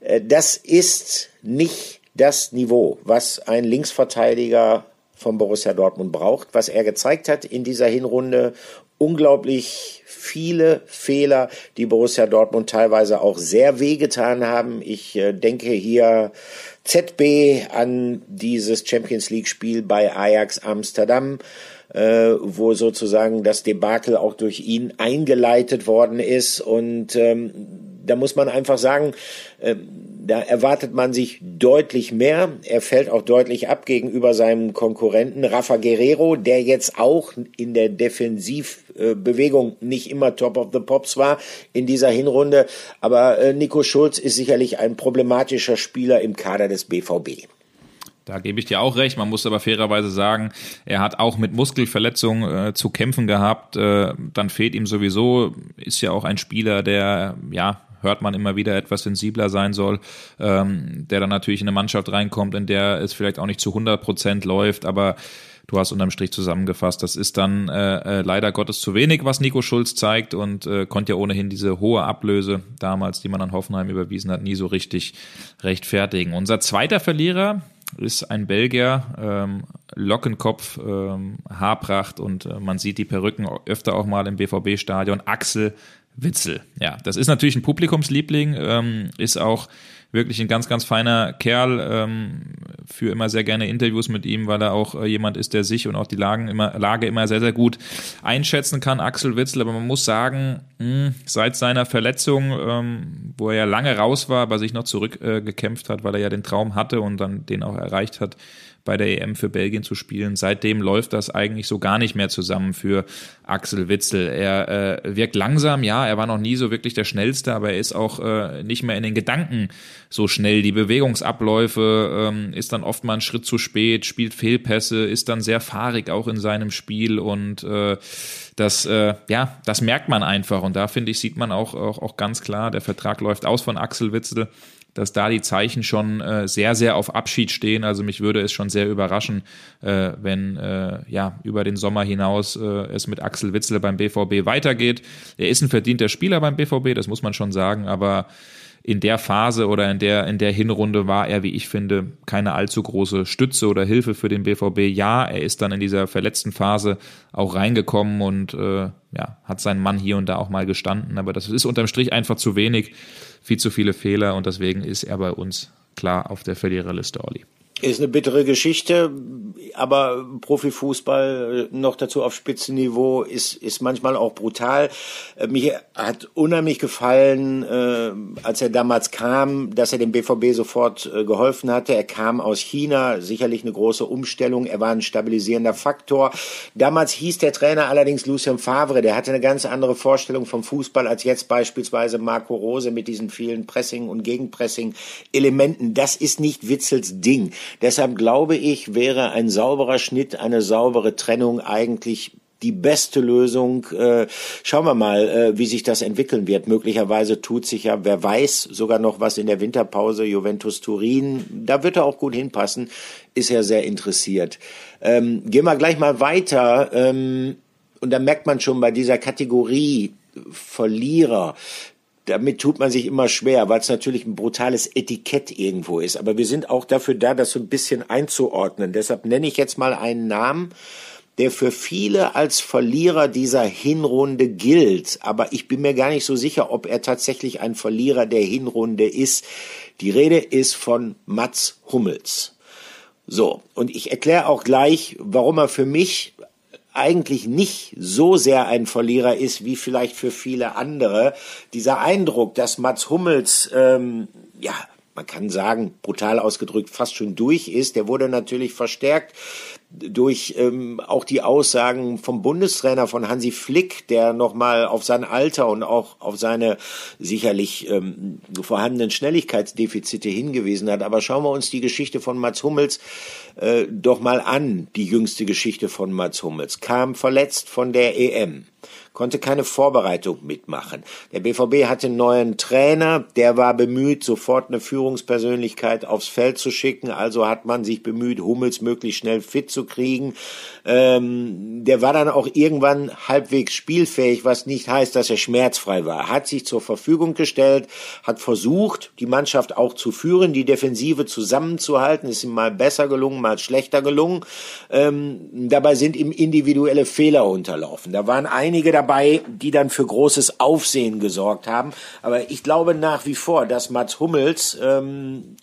Äh, das ist nicht das Niveau, was ein Linksverteidiger von Borussia Dortmund braucht. Was er gezeigt hat in dieser Hinrunde, unglaublich viele Fehler, die Borussia Dortmund teilweise auch sehr wehgetan haben. Ich äh, denke hier ZB an dieses Champions League Spiel bei Ajax Amsterdam äh, wo sozusagen das Debakel auch durch ihn eingeleitet worden ist. Und ähm, da muss man einfach sagen, äh, da erwartet man sich deutlich mehr. Er fällt auch deutlich ab gegenüber seinem Konkurrenten Rafa Guerrero, der jetzt auch in der Defensivbewegung nicht immer Top of the Pops war in dieser Hinrunde. Aber äh, Nico Schulz ist sicherlich ein problematischer Spieler im Kader des BVB. Da gebe ich dir auch recht. Man muss aber fairerweise sagen, er hat auch mit Muskelverletzungen äh, zu kämpfen gehabt. Äh, dann fehlt ihm sowieso, ist ja auch ein Spieler, der, ja, hört man immer wieder etwas sensibler sein soll, ähm, der dann natürlich in eine Mannschaft reinkommt, in der es vielleicht auch nicht zu 100 Prozent läuft, aber du hast unterm Strich zusammengefasst, das ist dann äh, äh, leider Gottes zu wenig, was Nico Schulz zeigt und äh, konnte ja ohnehin diese hohe Ablöse damals, die man an Hoffenheim überwiesen hat, nie so richtig rechtfertigen. Unser zweiter Verlierer, ist ein Belgier, ähm, Lockenkopf, ähm, Haarpracht und äh, man sieht die Perücken öfter auch mal im BVB-Stadion. Axel Witzel. Ja, das ist natürlich ein Publikumsliebling, ähm, ist auch wirklich ein ganz, ganz feiner Kerl. Ähm, für immer sehr gerne Interviews mit ihm, weil er auch äh, jemand ist, der sich und auch die Lagen immer, Lage immer sehr, sehr gut einschätzen kann, Axel Witzel. Aber man muss sagen, mh, hm, seit seiner Verletzung, ähm, wo er ja lange raus war, aber sich noch zurückgekämpft äh, hat, weil er ja den Traum hatte und dann den auch erreicht hat, bei der EM für Belgien zu spielen. Seitdem läuft das eigentlich so gar nicht mehr zusammen für Axel Witzel. Er äh, wirkt langsam, ja, er war noch nie so wirklich der Schnellste, aber er ist auch äh, nicht mehr in den Gedanken so schnell. Die Bewegungsabläufe ähm, ist dann oft mal ein Schritt zu spät, spielt Fehlpässe, ist dann sehr fahrig auch in seinem Spiel und äh, das, äh, ja, das merkt man einfach und da finde ich, sieht man auch, auch, auch ganz klar, der Vertrag läuft aus von Axel Witzel dass da die Zeichen schon äh, sehr, sehr auf Abschied stehen. Also mich würde es schon sehr überraschen, äh, wenn äh, ja über den Sommer hinaus äh, es mit Axel Witzel beim BVB weitergeht. Er ist ein verdienter Spieler beim BVB, das muss man schon sagen, aber in der Phase oder in der, in der Hinrunde war er, wie ich finde, keine allzu große Stütze oder Hilfe für den BVB. Ja, er ist dann in dieser verletzten Phase auch reingekommen und äh, ja, hat seinen Mann hier und da auch mal gestanden, aber das ist unterm Strich einfach zu wenig viel zu viele Fehler und deswegen ist er bei uns klar auf der Verliererliste, Olli. Ist eine bittere Geschichte, aber Profifußball äh, noch dazu auf Spitzenniveau ist, ist manchmal auch brutal. Äh, mir hat unheimlich gefallen, äh, als er damals kam, dass er dem BVB sofort geholfen hatte. Er kam aus China, sicherlich eine große Umstellung. Er war ein stabilisierender Faktor. Damals hieß der Trainer allerdings Lucien Favre. Der hatte eine ganz andere Vorstellung vom Fußball als jetzt beispielsweise Marco Rose mit diesen vielen Pressing- und Gegenpressing-Elementen. Das ist nicht Witzels Ding. Deshalb glaube ich, wäre ein sauberer Schnitt, eine saubere Trennung eigentlich die beste Lösung. Äh, schauen wir mal, äh, wie sich das entwickeln wird. Möglicherweise tut sich ja, wer weiß, sogar noch was in der Winterpause. Juventus Turin, da wird er auch gut hinpassen. Ist er sehr interessiert. Ähm, gehen wir gleich mal weiter. Ähm, und da merkt man schon bei dieser Kategorie Verlierer, damit tut man sich immer schwer, weil es natürlich ein brutales Etikett irgendwo ist. Aber wir sind auch dafür da, das so ein bisschen einzuordnen. Deshalb nenne ich jetzt mal einen Namen, der für viele als Verlierer dieser Hinrunde gilt. Aber ich bin mir gar nicht so sicher, ob er tatsächlich ein Verlierer der Hinrunde ist. Die Rede ist von Mats Hummels. So, und ich erkläre auch gleich, warum er für mich eigentlich nicht so sehr ein Verlierer ist wie vielleicht für viele andere. Dieser Eindruck, dass Mats Hummels ähm, ja man kann sagen, brutal ausgedrückt, fast schon durch ist. Der wurde natürlich verstärkt durch ähm, auch die Aussagen vom Bundestrainer von Hansi Flick, der nochmal auf sein Alter und auch auf seine sicherlich ähm, vorhandenen Schnelligkeitsdefizite hingewiesen hat. Aber schauen wir uns die Geschichte von Mats Hummels äh, doch mal an, die jüngste Geschichte von Mats Hummels. Kam verletzt von der EM konnte keine Vorbereitung mitmachen. Der BVB hatte einen neuen Trainer, der war bemüht, sofort eine Führungspersönlichkeit aufs Feld zu schicken. Also hat man sich bemüht, Hummels möglichst schnell fit zu kriegen. Ähm, der war dann auch irgendwann halbwegs spielfähig, was nicht heißt, dass er schmerzfrei war. Hat sich zur Verfügung gestellt, hat versucht, die Mannschaft auch zu führen, die Defensive zusammenzuhalten. Ist ihm mal besser gelungen, mal schlechter gelungen. Ähm, dabei sind ihm individuelle Fehler unterlaufen. Da waren einige dabei, die dann für großes Aufsehen gesorgt haben. Aber ich glaube nach wie vor, dass Mats Hummels ähm,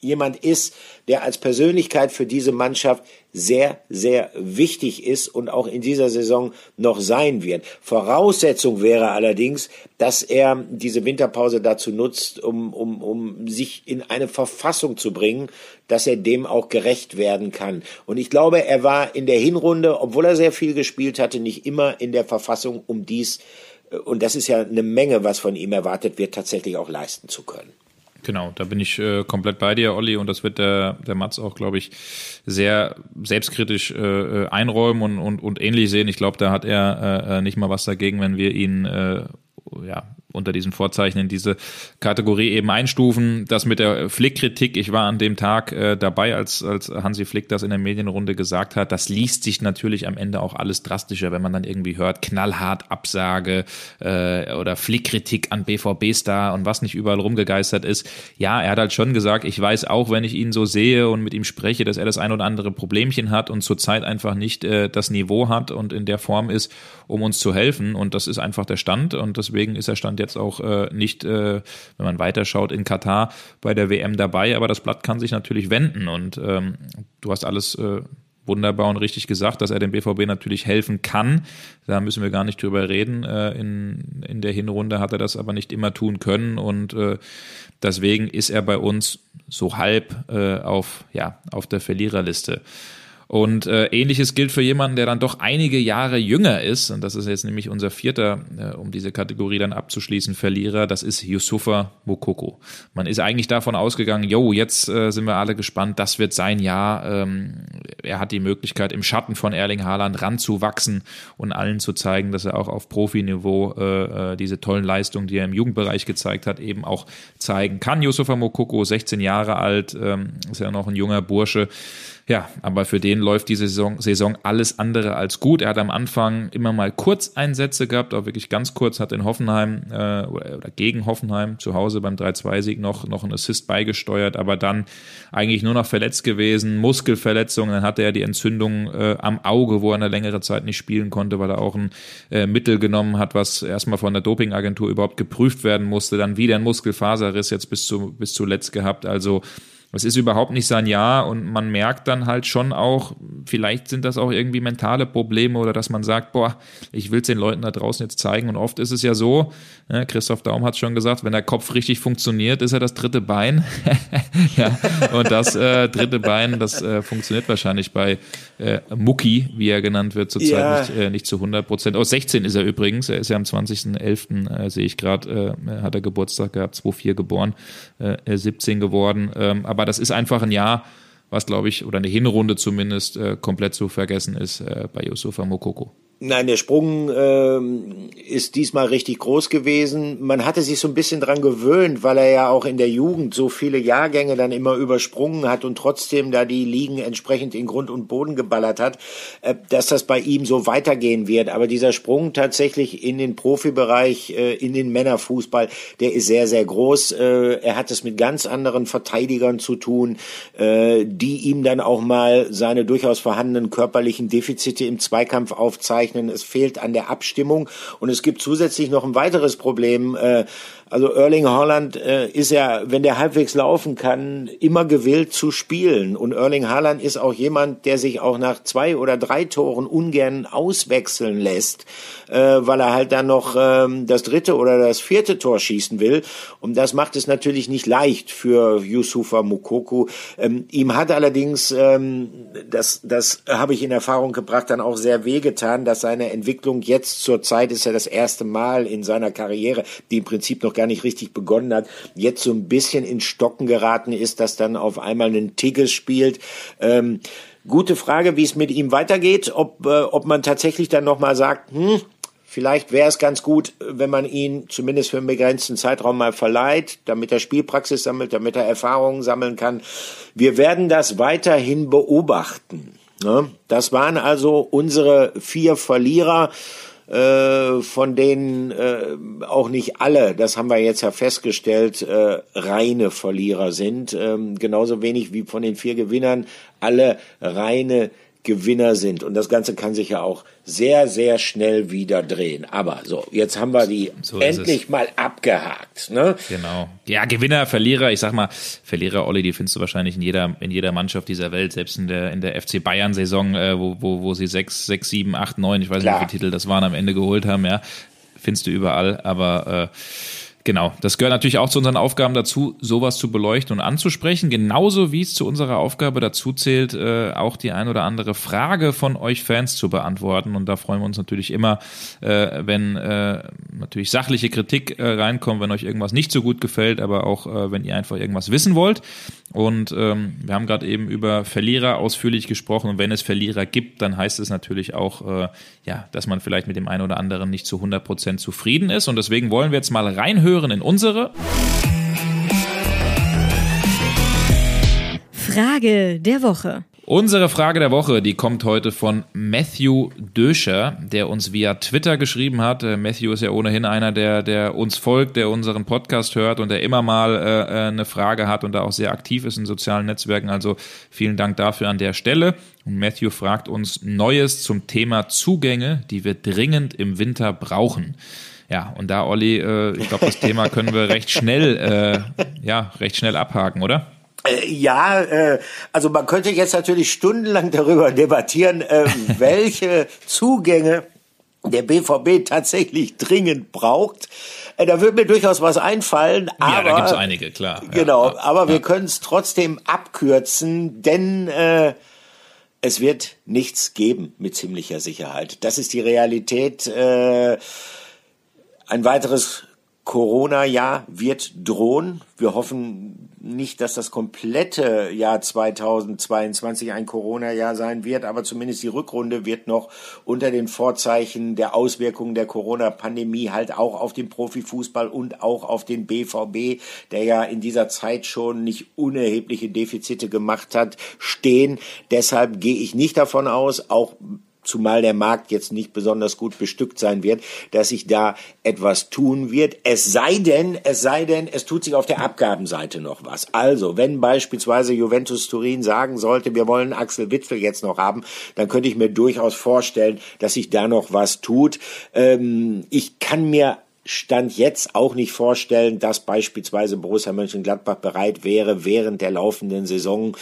jemand ist, der als Persönlichkeit für diese Mannschaft sehr, sehr wichtig ist und auch in dieser Saison noch sein wird. Voraussetzung wäre allerdings, dass er diese Winterpause dazu nutzt, um, um, um sich in eine Verfassung zu bringen, dass er dem auch gerecht werden kann. Und ich glaube, er war in der Hinrunde, obwohl er sehr viel gespielt hatte, nicht immer in der Verfassung, um dies, äh, und das ist ja eine Menge, was von ihm erwartet wird, tatsächlich auch leisten zu können. Genau, da bin ich äh, komplett bei dir, Olli, und das wird der, der Mats auch, glaube ich, sehr selbstkritisch äh, äh, einräumen und, und, und ähnlich sehen. Ich glaube, da hat er äh, äh, nicht mal was dagegen, wenn wir ihn äh, ja, unter diesen Vorzeichen in diese Kategorie eben einstufen. Das mit der Flick-Kritik, ich war an dem Tag äh, dabei, als, als Hansi Flick das in der Medienrunde gesagt hat. Das liest sich natürlich am Ende auch alles drastischer, wenn man dann irgendwie hört, knallhart Absage äh, oder Flick-Kritik an BVB-Star und was nicht überall rumgegeistert ist. Ja, er hat halt schon gesagt, ich weiß auch, wenn ich ihn so sehe und mit ihm spreche, dass er das ein oder andere Problemchen hat und zurzeit einfach nicht äh, das Niveau hat und in der Form ist, um uns zu helfen. Und das ist einfach der Stand und deswegen ist er Stand Deutschland jetzt auch äh, nicht, äh, wenn man weiterschaut, in Katar bei der WM dabei. Aber das Blatt kann sich natürlich wenden und ähm, du hast alles äh, wunderbar und richtig gesagt, dass er dem BVB natürlich helfen kann. Da müssen wir gar nicht drüber reden. Äh, in, in der Hinrunde hat er das aber nicht immer tun können und äh, deswegen ist er bei uns so halb äh, auf, ja, auf der Verliererliste. Und äh, ähnliches gilt für jemanden, der dann doch einige Jahre jünger ist. Und das ist jetzt nämlich unser vierter, äh, um diese Kategorie dann abzuschließen, Verlierer. Das ist Yusufa Mokoko. Man ist eigentlich davon ausgegangen, jo, jetzt äh, sind wir alle gespannt, das wird sein Jahr. Ähm, er hat die Möglichkeit, im Schatten von Erling Haaland ranzuwachsen und allen zu zeigen, dass er auch auf Profiniveau äh, äh diese tollen Leistungen, die er im Jugendbereich gezeigt hat, eben auch zeigen kann. Yusufa Mokoko, 16 Jahre alt, ähm, ist ja noch ein junger Bursche ja, aber für den läuft diese Saison, Saison alles andere als gut. Er hat am Anfang immer mal Kurzeinsätze gehabt, auch wirklich ganz kurz, hat in Hoffenheim äh, oder, oder gegen Hoffenheim zu Hause beim 3-2-Sieg noch, noch einen Assist beigesteuert, aber dann eigentlich nur noch verletzt gewesen, Muskelverletzungen, dann hatte er die Entzündung äh, am Auge, wo er eine längere Zeit nicht spielen konnte, weil er auch ein äh, Mittel genommen hat, was erstmal von der Dopingagentur überhaupt geprüft werden musste, dann wieder ein Muskelfaserriss jetzt bis, zu, bis zuletzt gehabt, also es ist überhaupt nicht sein Jahr und man merkt dann halt schon auch, vielleicht sind das auch irgendwie mentale Probleme oder dass man sagt, boah, ich will es den Leuten da draußen jetzt zeigen. Und oft ist es ja so, ne, Christoph Daum hat es schon gesagt, wenn der Kopf richtig funktioniert, ist er das dritte Bein. ja, und das äh, dritte Bein, das äh, funktioniert wahrscheinlich bei äh, Mucki, wie er genannt wird, zurzeit ja. nicht, äh, nicht zu 100 Prozent. Aus 16 ist er übrigens, er ist ja am 20.11., äh, sehe ich gerade, äh, hat er Geburtstag gehabt, 2.4 geboren, äh, 17 geworden. Ähm, aber das ist einfach ein Jahr, was, glaube ich, oder eine Hinrunde zumindest äh, komplett zu vergessen ist äh, bei Yusufa Mokoko. Nein, der Sprung ähm, ist diesmal richtig groß gewesen. Man hatte sich so ein bisschen dran gewöhnt, weil er ja auch in der Jugend so viele Jahrgänge dann immer übersprungen hat und trotzdem da die Ligen entsprechend in Grund und Boden geballert hat, äh, dass das bei ihm so weitergehen wird. Aber dieser Sprung tatsächlich in den Profibereich, äh, in den Männerfußball, der ist sehr, sehr groß. Äh, er hat es mit ganz anderen Verteidigern zu tun, äh, die ihm dann auch mal seine durchaus vorhandenen körperlichen Defizite im Zweikampf aufzeigen bezeichnen. Es fehlt an der Abstimmung und es gibt zusätzlich noch ein weiteres Problem. Äh, also Erling Haaland äh, ist ja, wenn der halbwegs laufen kann, immer gewillt zu spielen. Und Erling Haaland ist auch jemand, der sich auch nach zwei oder drei Toren ungern auswechseln lässt, äh, weil er halt dann noch ähm, das dritte oder das vierte Tor schießen will. Und das macht es natürlich nicht leicht für Yusufa Mukoku. Ähm, ihm hat allerdings, ähm, das, das habe ich in Erfahrung gebracht, dann auch sehr wehgetan, dass seine Entwicklung jetzt zur Zeit ist ja das erste Mal in seiner Karriere, die im Prinzip noch gar nicht richtig begonnen hat, jetzt so ein bisschen in Stocken geraten ist, dass dann auf einmal ein Tigges spielt. Ähm, gute Frage, wie es mit ihm weitergeht, ob, äh, ob man tatsächlich dann nochmal sagt, hm, Vielleicht wäre es ganz gut, wenn man ihn zumindest für einen begrenzten Zeitraum mal verleiht, damit er Spielpraxis sammelt, damit er Erfahrungen sammeln kann. Wir werden das weiterhin beobachten. Ne? Das waren also unsere vier Verlierer äh, von denen äh, auch nicht alle, das haben wir jetzt ja festgestellt, äh, reine Verlierer sind. Ähm, genauso wenig wie von den vier Gewinnern alle reine Gewinner sind. Und das Ganze kann sich ja auch sehr, sehr schnell wieder drehen. Aber so, jetzt haben wir die so endlich mal abgehakt. Ne? Genau. Ja, Gewinner, Verlierer, ich sag mal, Verlierer, Olli, die findest du wahrscheinlich in jeder, in jeder Mannschaft dieser Welt, selbst in der, in der FC Bayern-Saison, äh, wo, wo, wo sie sechs, sechs, sieben, acht, neun, ich weiß Klar. nicht, wie viele Titel das waren, am Ende geholt haben, ja. Findest du überall, aber äh, Genau, das gehört natürlich auch zu unseren Aufgaben dazu, sowas zu beleuchten und anzusprechen, genauso wie es zu unserer Aufgabe dazu zählt, äh, auch die ein oder andere Frage von euch Fans zu beantworten. Und da freuen wir uns natürlich immer, äh, wenn äh, natürlich sachliche Kritik äh, reinkommt, wenn euch irgendwas nicht so gut gefällt, aber auch äh, wenn ihr einfach irgendwas wissen wollt. Und ähm, wir haben gerade eben über Verlierer ausführlich gesprochen. Und wenn es Verlierer gibt, dann heißt es natürlich auch, äh, ja, dass man vielleicht mit dem einen oder anderen nicht zu 100 Prozent zufrieden ist. Und deswegen wollen wir jetzt mal reinhören in unsere Frage der Woche. Unsere Frage der Woche, die kommt heute von Matthew Döscher, der uns via Twitter geschrieben hat. Äh, Matthew ist ja ohnehin einer, der, der uns folgt, der unseren Podcast hört und der immer mal äh, äh, eine Frage hat und da auch sehr aktiv ist in sozialen Netzwerken. Also vielen Dank dafür an der Stelle. Und Matthew fragt uns Neues zum Thema Zugänge, die wir dringend im Winter brauchen. Ja, und da, Olli, äh, ich glaube, das Thema können wir recht schnell, äh, ja, recht schnell abhaken, oder? Äh, ja, äh, also man könnte jetzt natürlich stundenlang darüber debattieren, äh, welche Zugänge der BVB tatsächlich dringend braucht. Äh, da würde mir durchaus was einfallen, aber ja, da gibt's einige, klar. Genau, ja, aber ja. wir können es trotzdem abkürzen, denn äh, es wird nichts geben mit ziemlicher Sicherheit. Das ist die Realität. Äh, ein weiteres Corona-Jahr wird drohen. Wir hoffen nicht, dass das komplette Jahr 2022 ein Corona-Jahr sein wird, aber zumindest die Rückrunde wird noch unter den Vorzeichen der Auswirkungen der Corona-Pandemie halt auch auf den Profifußball und auch auf den BVB, der ja in dieser Zeit schon nicht unerhebliche Defizite gemacht hat, stehen. Deshalb gehe ich nicht davon aus, auch zumal der Markt jetzt nicht besonders gut bestückt sein wird, dass sich da etwas tun wird. Es sei denn, es sei denn, es tut sich auf der Abgabenseite noch was. Also, wenn beispielsweise Juventus Turin sagen sollte, wir wollen Axel Witzel jetzt noch haben, dann könnte ich mir durchaus vorstellen, dass sich da noch was tut. Ähm, ich kann mir Stand jetzt auch nicht vorstellen, dass beispielsweise Borussia Mönchengladbach bereit wäre, während der laufenden Saison,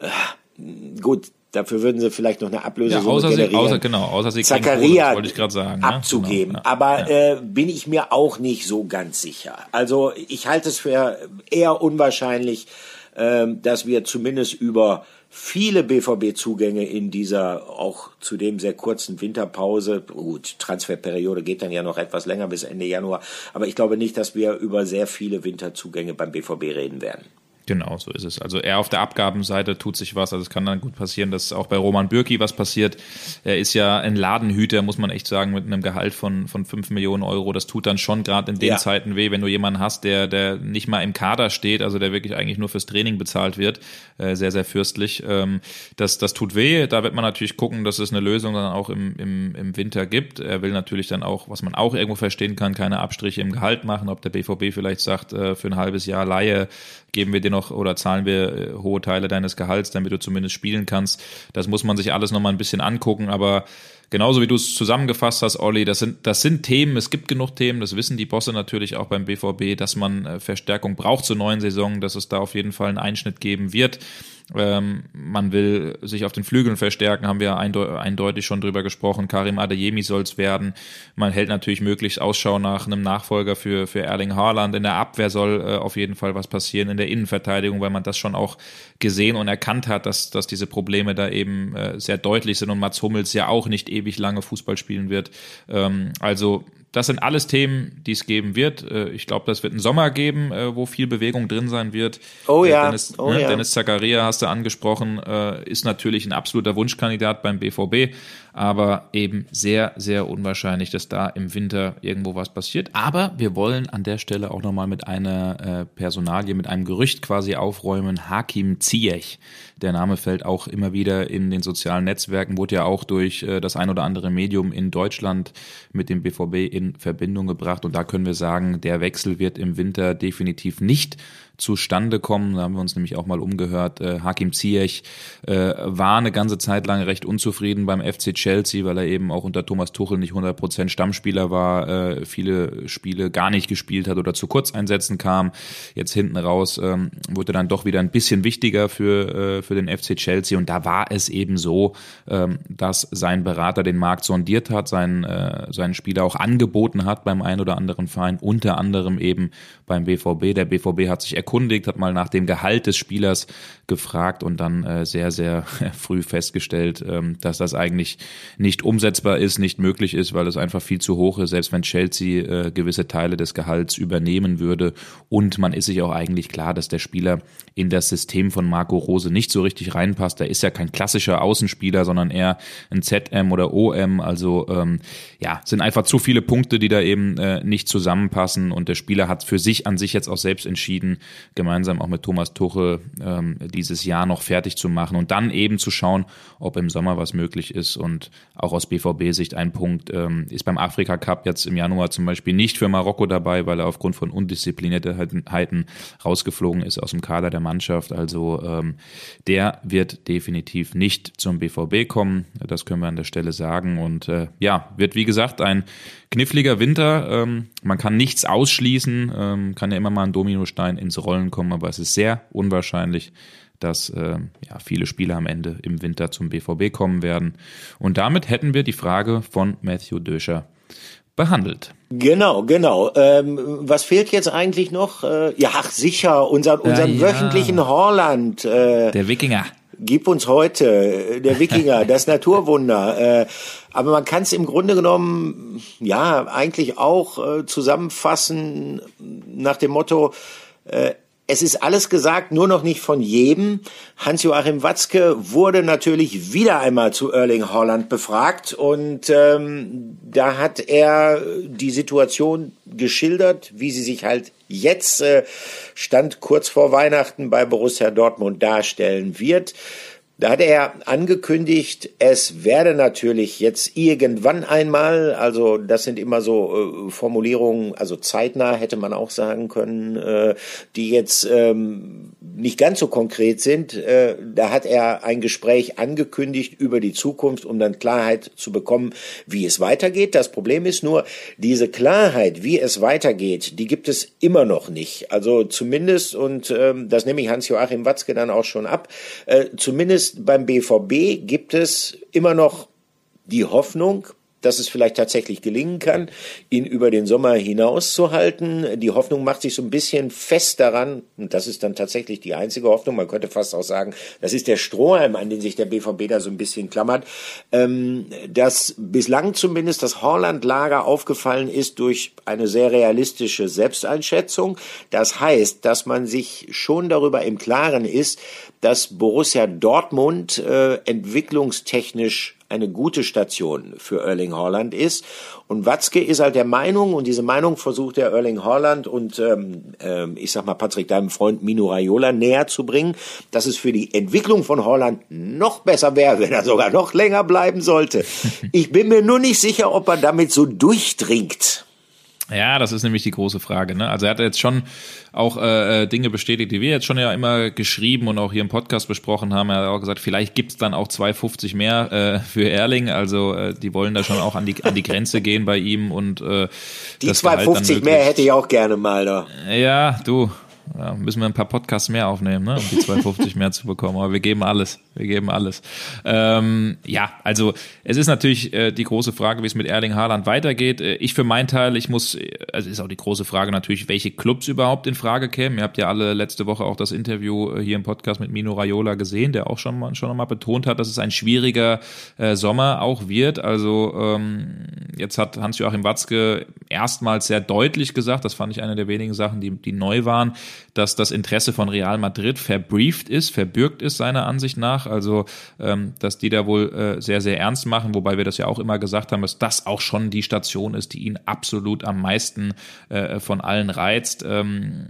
äh, gut, Dafür würden sie vielleicht noch eine Ablöse ja, außer generieren. Sie, außer, genau, außer sie Zakaria wollte ich gerade sagen. Abzugeben. Ja, genau, ja, Aber Äh, bin ich mir auch nicht so ganz sicher. Also ich halte es für eher unwahrscheinlich, äh, dass wir zumindest über viele BVB-Zugänge in dieser auch zudem sehr kurzen Winterpause, gut, Transferperiode geht dann ja noch etwas länger bis Ende Januar, aber ich glaube nicht, dass wir über sehr viele Winterzugänge beim BVB reden werden. Genau, so ist es. Also eher auf der Abgabenseite tut sich was. Also es kann dann gut passieren, dass auch bei Roman Bürki was passiert. Er ist ja ein Ladenhüter, muss man echt sagen, mit einem Gehalt von, von 5 Millionen Euro. Das tut dann schon gerade in den ja. Zeiten weh, wenn du jemanden hast, der, der nicht mal im Kader steht, also der wirklich eigentlich nur fürs Training bezahlt wird. Äh, sehr, sehr fürstlich. Ähm, das, das tut weh. Da wird man natürlich gucken, dass es eine Lösung dann auch im, im, im Winter gibt. Er will natürlich dann auch, was man auch irgendwo verstehen kann, keine Abstriche im Gehalt machen. Ob der BVB vielleicht sagt, äh, für ein halbes Jahr Laie geben wir dir noch oder zahlen wir äh, hohe Teile deines Gehalts, damit du zumindest spielen kannst. Das muss man sich alles nochmal ein bisschen angucken, aber genauso wie du es zusammengefasst hast, Olli, das sind, das sind Themen, es gibt genug Themen, das wissen die Bosse natürlich auch beim BVB, dass man äh, Verstärkung braucht zur neuen Saison, dass es da auf jeden Fall einen Einschnitt geben wird. Ähm, man will sich auf den Flügeln verstärken, haben wir eindeutig schon drüber gesprochen. Karim Adeyemi soll es werden. Man hält natürlich möglichst Ausschau nach einem Nachfolger für, für Erling Haaland. In der Abwehr soll äh, auf jeden Fall was passieren, in der Innenverteidigung, weil man das schon auch gesehen und erkannt hat, dass, dass diese Probleme da eben äh, sehr deutlich sind und Mats Hummels ja auch nicht ewig lange Fußball spielen wird. Ähm, also das sind alles Themen, die es geben wird. Äh, ich glaube, das wird einen Sommer geben, äh, wo viel Bewegung drin sein wird. Oh ja. Dennis, oh ne, ja. Dennis Zakaria hast du angesprochen, äh, ist natürlich ein absoluter Wunschkandidat beim BVB, aber eben sehr, sehr unwahrscheinlich, dass da im Winter irgendwo was passiert. Aber wir wollen an der Stelle auch nochmal mit einer Personalie, mit einem Gerücht quasi aufräumen. Hakim Ziyech. Der Name fällt auch immer wieder in den sozialen Netzwerken, wurde ja auch durch das ein oder andere Medium in Deutschland mit dem BVB in in Verbindung gebracht. Und da können wir sagen, der Wechsel wird im Winter definitiv nicht zustande kommen. Da haben wir uns nämlich auch mal umgehört. Äh, Hakim Ziyech äh, war eine ganze Zeit lang recht unzufrieden beim FC Chelsea, weil er eben auch unter Thomas Tuchel nicht 100% Stammspieler war, äh, viele Spiele gar nicht gespielt hat oder zu Kurzeinsätzen kam. Jetzt hinten raus ähm, wurde dann doch wieder ein bisschen wichtiger für, äh, für den FC Chelsea und da war es eben so, ähm, dass sein Berater den Markt sondiert hat, seinen, äh, seinen Spieler auch angeboten hat beim einen oder anderen Verein, unter anderem eben beim BVB. Der BVB hat sich erkundigt, hat mal nach dem Gehalt des Spielers gefragt und dann äh, sehr, sehr früh festgestellt, ähm, dass das eigentlich nicht umsetzbar ist, nicht möglich ist, weil es einfach viel zu hoch ist, selbst wenn Chelsea äh, gewisse Teile des Gehalts übernehmen würde. Und man ist sich auch eigentlich klar, dass der Spieler in das System von Marco Rose nicht so richtig reinpasst. Er ist ja kein klassischer Außenspieler, sondern eher ein ZM oder OM. Also ähm, ja, sind einfach zu viele Punkte, die da eben äh, nicht zusammenpassen. Und der Spieler hat für sich an sich jetzt auch selbst entschieden, gemeinsam auch mit Thomas Tuchel ähm, dieses Jahr noch fertig zu machen und dann eben zu schauen, ob im Sommer was möglich ist. Und auch aus BVB-Sicht ein Punkt ähm, ist beim Afrika Cup jetzt im Januar zum Beispiel nicht für Marokko dabei, weil er aufgrund von Undiszipliniertheiten rausgeflogen ist aus dem Kader der Mannschaft. Also ähm, der wird definitiv nicht zum BVB kommen. Das können wir an der Stelle sagen. Und äh, ja, wird wie gesagt ein kniffliger Winter. Ähm, man kann nichts ausschließen, ähm, kann ja immer mal ein Dominostein ins Rollen kommen, aber es ist sehr unwahrscheinlich, dass äh, ja, viele Spieler am Ende im Winter zum BVB kommen werden. Und damit hätten wir die Frage von Matthew Döscher behandelt. Genau, genau. Ähm, was fehlt jetzt eigentlich noch? Äh, ja, ach, sicher, unseren, unseren ja, ja. wöchentlichen Horland. Äh, Der Wikinger. Gib uns heute, äh, der Wikinger, das Naturwunder. Äh, aber man kann es im Grunde genommen, ja, eigentlich auch äh, zusammenfassen nach dem Motto, äh, es ist alles gesagt, nur noch nicht von jedem. Hans-Joachim Watzke wurde natürlich wieder einmal zu Erling Holland befragt und ähm, da hat er die Situation geschildert, wie sie sich halt jetzt äh, Stand kurz vor Weihnachten bei Borussia Dortmund darstellen wird. Da hat er angekündigt, es werde natürlich jetzt irgendwann einmal, also das sind immer so äh, Formulierungen, also zeitnah hätte man auch sagen können, äh, die jetzt ähm, nicht ganz so konkret sind. Äh, da hat er ein Gespräch angekündigt über die Zukunft, um dann Klarheit zu bekommen, wie es weitergeht. Das Problem ist nur, diese Klarheit, wie es weitergeht, die gibt es immer noch nicht. Also zumindest, und ähm, das nehme ich Hans-Joachim Watzke dann auch schon ab, äh, zumindest beim BVB gibt es immer noch die Hoffnung, dass es vielleicht tatsächlich gelingen kann, ihn über den Sommer hinaus zu halten. Die Hoffnung macht sich so ein bisschen fest daran, und das ist dann tatsächlich die einzige Hoffnung, man könnte fast auch sagen, das ist der Strohhalm, an den sich der BVB da so ein bisschen klammert, ähm, dass bislang zumindest das Horland-Lager aufgefallen ist durch eine sehr realistische Selbsteinschätzung. Das heißt, dass man sich schon darüber im Klaren ist, dass Borussia Dortmund äh, entwicklungstechnisch eine gute Station für Erling Haaland ist. Und Watzke ist halt der Meinung, und diese Meinung versucht der Erling Haaland und ähm, äh, ich sag mal Patrick, deinem Freund Mino Raiola näher zu bringen, dass es für die Entwicklung von Haaland noch besser wäre, wenn er sogar noch länger bleiben sollte. Ich bin mir nur nicht sicher, ob er damit so durchdringt. Ja, das ist nämlich die große Frage. Ne? Also er hat jetzt schon auch äh, äh, Dinge bestätigt, die wir jetzt schon ja immer geschrieben und auch hier im Podcast besprochen haben. Er hat auch gesagt, vielleicht gibt's dann auch 2,50 mehr äh, für Erling. Also äh, die wollen da schon auch an die, an die Grenze gehen bei ihm. und äh, Die 2,50 mehr hätte ich auch gerne mal da. Ja, du, ja, müssen wir ein paar Podcasts mehr aufnehmen, ne, um die 250 mehr zu bekommen. Aber wir geben alles. Wir geben alles. Ähm, ja, also es ist natürlich äh, die große Frage, wie es mit Erling Haaland weitergeht. Äh, ich für meinen Teil, ich muss, äh, also ist auch die große Frage natürlich, welche Clubs überhaupt in Frage kämen. Ihr habt ja alle letzte Woche auch das Interview äh, hier im Podcast mit Mino Raiola gesehen, der auch schon mal, schon mal betont hat, dass es ein schwieriger äh, Sommer auch wird. Also ähm, jetzt hat Hans-Joachim Watzke erstmals sehr deutlich gesagt, das fand ich eine der wenigen Sachen, die, die neu waren, dass das Interesse von Real Madrid verbrieft ist, verbürgt ist seiner Ansicht nach. Also, ähm, dass die da wohl äh, sehr, sehr ernst machen, wobei wir das ja auch immer gesagt haben, dass das auch schon die Station ist, die ihn absolut am meisten äh, von allen reizt. Ähm,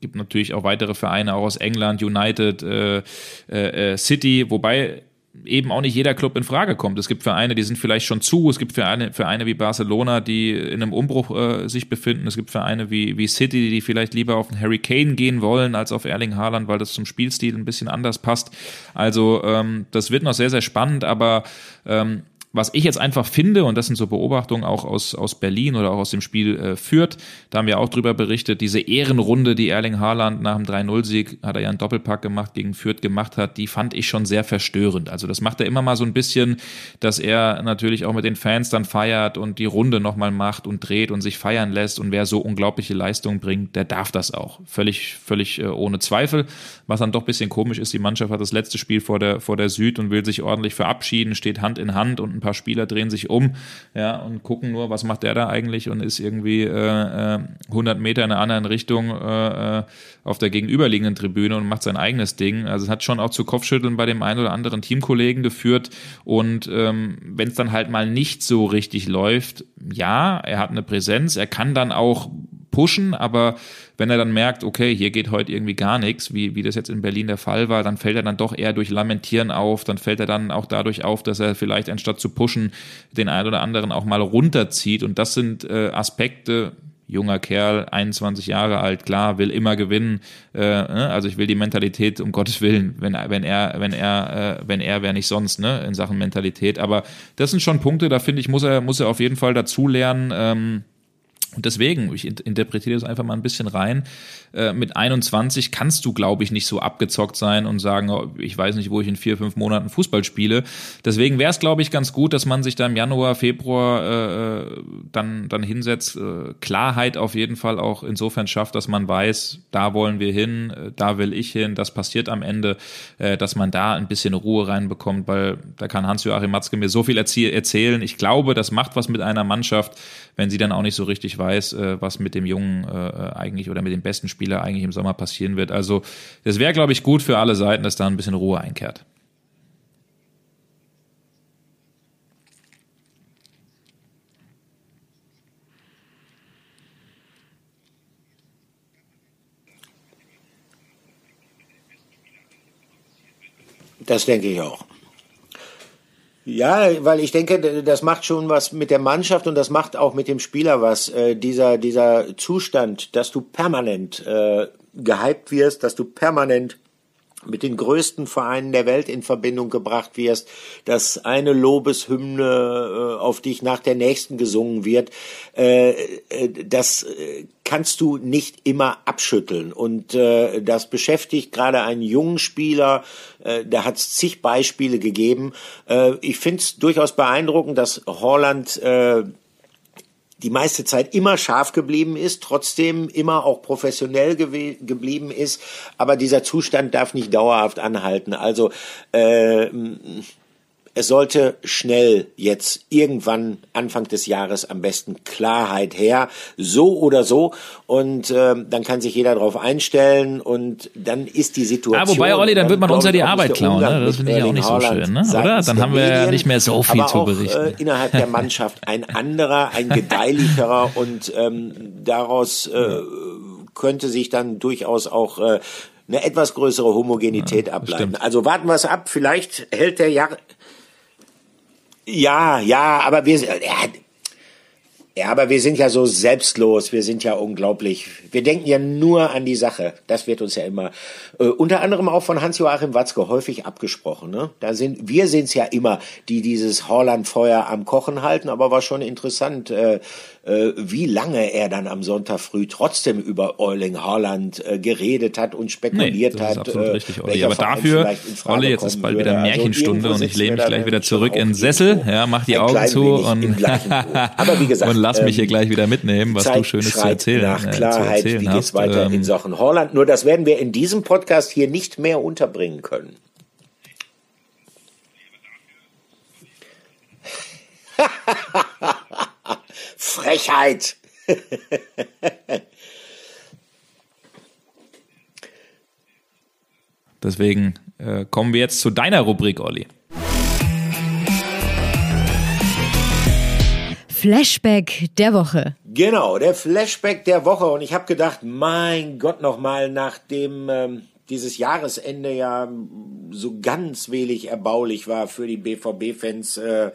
gibt natürlich auch weitere Vereine, auch aus England, United, äh, äh, äh City, wobei eben auch nicht jeder Club in Frage kommt. Es gibt Vereine, die sind vielleicht schon zu. Es gibt Vereine, Vereine wie Barcelona, die in einem Umbruch äh, sich befinden. Es gibt Vereine wie, wie City, die vielleicht lieber auf den Harry Kane gehen wollen als auf Erling Haaland, weil das zum Spielstil ein bisschen anders passt. Also ähm, das wird noch sehr, sehr spannend, aber ähm, was ich jetzt einfach finde, und das sind so Beobachtungen auch aus, aus Berlin oder auch aus dem Spiel äh, Fürth, da haben wir auch drüber berichtet, diese Ehrenrunde, die Erling Haaland nach dem 3-0-Sieg, hat er ja einen Doppelpack gemacht, gegen Fürth gemacht hat, die fand ich schon sehr verstörend. Also das macht er immer mal so ein bisschen, dass er natürlich auch mit den Fans dann feiert und die Runde nochmal macht und dreht und sich feiern lässt und wer so unglaubliche Leistungen bringt, der darf das auch. Völlig, völlig äh, ohne Zweifel. Was dann doch bisschen komisch ist, die Mannschaft hat das letzte Spiel vor der, vor der Süd und will sich ordentlich verabschieden, steht Hand in Hand und ein paar Spieler drehen sich um ja, und gucken nur, was macht der da eigentlich und ist irgendwie äh, 100 äh, Meter in einer anderen Richtung äh, äh, auf der gegenüberliegenden Tribüne und macht sein eigenes Ding. Also es hat schon auch zu Kopfschütteln bei dem einen oder anderen Teamkollegen geführt und ähm, wenn es dann halt mal nicht so richtig läuft, ja, er hat eine Präsenz, er kann dann auch pushen, aber wenn er dann merkt, okay, hier geht heute irgendwie gar nichts, wie, wie das jetzt in Berlin der Fall war, dann fällt er dann doch eher durch Lamentieren auf, dann fällt er dann auch dadurch auf, dass er vielleicht anstatt zu pushen, den einen oder anderen auch mal runterzieht und das sind äh, Aspekte, junger Kerl, 21 Jahre alt, klar, will immer gewinnen. Äh, ne? Also ich will die Mentalität um Gottes Willen, wenn, wenn er, wenn er, äh, wenn er, wer nicht sonst, ne, in Sachen Mentalität. Aber das sind schon Punkte, da finde ich, muss er, muss er auf jeden Fall dazu lernen. Ähm, und deswegen, ich interpretiere das einfach mal ein bisschen rein. Äh, mit 21 kannst du, glaube ich, nicht so abgezockt sein und sagen, oh, ich weiß nicht, wo ich in vier, fünf Monaten Fußball spiele. Deswegen wäre es, glaube ich, ganz gut, dass man sich da im Januar, Februar äh, äh, dann, dann hinsetzt. Äh, Klarheit auf jeden Fall auch insofern schafft, dass man weiß, da wollen wir hin, äh, da will ich hin, das passiert am Ende, dass man da ein bisschen Ruhe reinbekommt, weil da kann Hans-Joachim Matzke mir so viel erzählen. Ich glaube, das macht was mit einer Mannschaft, wenn sie dann auch nicht so richtig weiß, was mit dem Jungen äh, eigentlich oder mit dem besten Spieler eigentlich im Sommer passieren wird. Also das wäre, glaube ich, gut für alle Seiten, dass da ein bisschen Ruhe einkehrt. Das denke ich auch. Ja, weil ich denke, das macht schon was mit der Mannschaft und das macht auch mit dem Spieler was. Äh, dieser, dieser Zustand, dass du permanent äh, gehypt wirst, dass du permanent mit den größten Vereinen der Welt in Verbindung gebracht wirst, dass eine Lobeshymne äh, auf dich nach der nächsten gesungen wird, äh, äh, das kannst du nicht immer abschütteln. Und das beschäftigt gerade einen jungen Spieler, da hat es zig Beispiele gegeben. ich finde es durchaus beeindruckend, dass Holland die meiste Zeit immer scharf geblieben ist, trotzdem immer auch professionell geblieben ist, aber dieser Zustand darf nicht dauerhaft anhalten. Also äh, es sollte schnell jetzt irgendwann Anfang des Jahres am besten Klarheit her, so oder so. Und äh, dann kann sich jeder darauf einstellen und dann ist die Situation. Ah, wobei, Olli, dann wird man uns ja die Arbeit klauen. Ne? Das finde ich auch nicht so schön, ne? oder? Dann haben wir Medien, ja nicht mehr so viel zu berichten. Auch, äh, innerhalb der Mannschaft ein anderer, ein gedeihlicherer und ähm, daraus äh, könnte sich dann durchaus auch äh, eine etwas größere Homogenität ja, ableiten. Also warten wir es ab. Vielleicht hält der Jahr ja, ja, aber wir, ja, ja, aber wir sind ja so selbstlos, wir sind ja unglaublich. Wir denken ja nur an die Sache. Das wird uns ja immer, äh, unter anderem auch von Hans-Joachim Watzke häufig abgesprochen. Ne? Da sind, wir sind's ja immer, die dieses Holland-Feuer am Kochen halten, aber war schon interessant, äh, äh, wie lange er dann am Sonntag früh trotzdem über Euling Haaland äh, geredet hat und spekuliert nee, das hat. Äh, richtig, Olli. Aber dafür, Olli, jetzt ist bald wieder also Märchenstunde also und ich lehne mich gleich wieder zurück in den Sessel, ja, mach die Augen zu und, Aber wie gesagt, und lass mich hier ähm, gleich wieder mitnehmen, was Zeit du Schönes zu erzählen, nach äh, Klarheit, zu erzählen wie geht's weiter ähm, in Sachen Holland? Nur das werden wir in diesem Podcast hier nicht mehr unterbringen können. Frechheit. Deswegen äh, kommen wir jetzt zu deiner Rubrik, Olli. Flashback der Woche. Genau, der Flashback der Woche. Und ich habe gedacht, mein Gott, nochmal, nachdem ähm, dieses Jahresende ja so ganz wenig erbaulich war für die BVB-Fans, äh,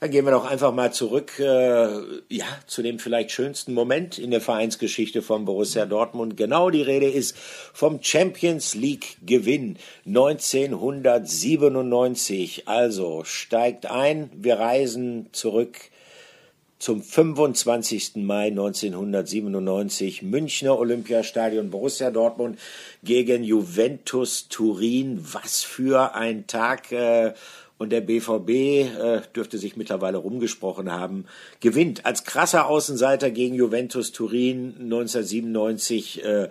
dann gehen wir doch einfach mal zurück, äh, ja, zu dem vielleicht schönsten Moment in der Vereinsgeschichte von Borussia Dortmund. Genau die Rede ist vom Champions League Gewinn 1997. Also steigt ein, wir reisen zurück zum 25. Mai 1997 Münchner Olympiastadion Borussia Dortmund gegen Juventus Turin. Was für ein Tag! Äh, und der BVB äh, dürfte sich mittlerweile rumgesprochen haben, gewinnt als krasser Außenseiter gegen Juventus Turin 1997 äh,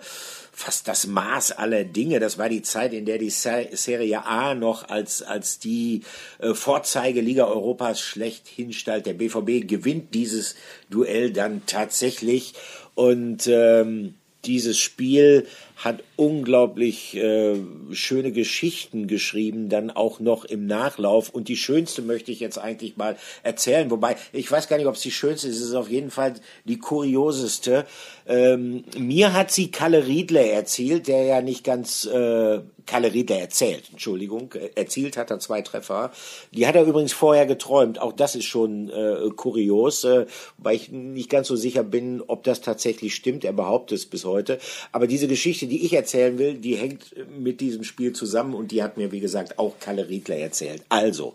fast das Maß aller Dinge. Das war die Zeit, in der die Serie A noch als, als die äh, Vorzeigeliga Europas schlechthin stand. Der BVB gewinnt dieses Duell dann tatsächlich und ähm, dieses Spiel hat unglaublich äh, schöne Geschichten geschrieben, dann auch noch im Nachlauf. Und die schönste möchte ich jetzt eigentlich mal erzählen. Wobei, ich weiß gar nicht, ob es die schönste ist. Es ist auf jeden Fall die kurioseste. Ähm, mir hat sie Kalle Riedler erzählt, der ja nicht ganz äh, Kalle Riedler erzählt, Entschuldigung, erzielt hat er zwei Treffer. Die hat er übrigens vorher geträumt. Auch das ist schon äh, kurios, äh, weil ich nicht ganz so sicher bin, ob das tatsächlich stimmt. Er behauptet es bis heute. Aber diese Geschichte, die ich erzählen will, die hängt mit diesem Spiel zusammen und die hat mir, wie gesagt, auch Kalle Riedler erzählt. Also,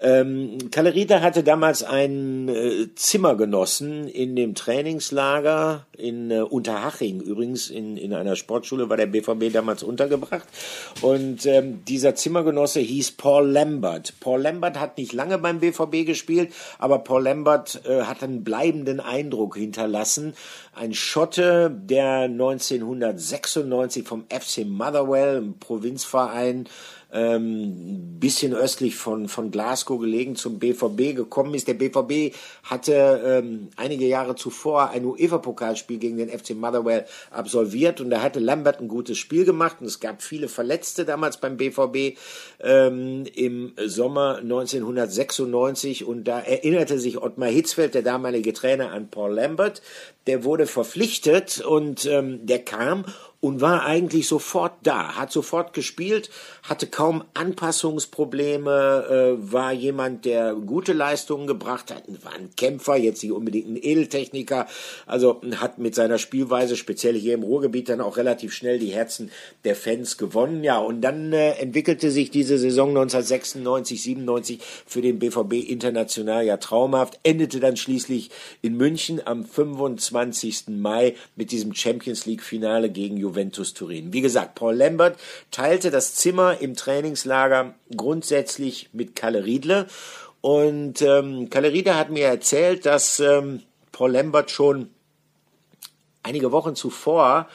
ähm, Kalle Riedler hatte damals einen äh, Zimmergenossen in dem Trainingslager in äh, Unterhaching, übrigens in, in einer Sportschule war der BVB damals untergebracht. Und ähm, dieser Zimmergenosse hieß Paul Lambert. Paul Lambert hat nicht lange beim BVB gespielt, aber Paul Lambert äh, hat einen bleibenden Eindruck hinterlassen. Ein Schotte, der 1996 vom FC Motherwell, einem Provinzverein, ähm, bisschen östlich von, von Glasgow gelegen, zum BVB gekommen ist. Der BVB hatte ähm, einige Jahre zuvor ein UEFA-Pokalspiel gegen den FC Motherwell absolviert und da hatte Lambert ein gutes Spiel gemacht und es gab viele Verletzte damals beim BVB ähm, im Sommer 1996 und da erinnerte sich Ottmar Hitzfeld, der damalige Trainer, an Paul Lambert. Der wurde verpflichtet und ähm, der kam und war eigentlich sofort da, hat sofort gespielt, hatte kaum Anpassungsprobleme, äh, war jemand, der gute Leistungen gebracht hat, war ein Kämpfer, jetzt nicht unbedingt ein Edeltechniker, also hat mit seiner Spielweise, speziell hier im Ruhrgebiet, dann auch relativ schnell die Herzen der Fans gewonnen. Ja, und dann äh, entwickelte sich diese Saison 1996, 97 für den BVB international ja traumhaft, endete dann schließlich in München am 25. Mai mit diesem Champions League Finale gegen Juventus Juventus Turin. Wie gesagt, Paul Lambert teilte das Zimmer im Trainingslager grundsätzlich mit Kalle Riedle. Und ähm, Kalle Riedle hat mir erzählt, dass ähm, Paul Lambert schon einige Wochen zuvor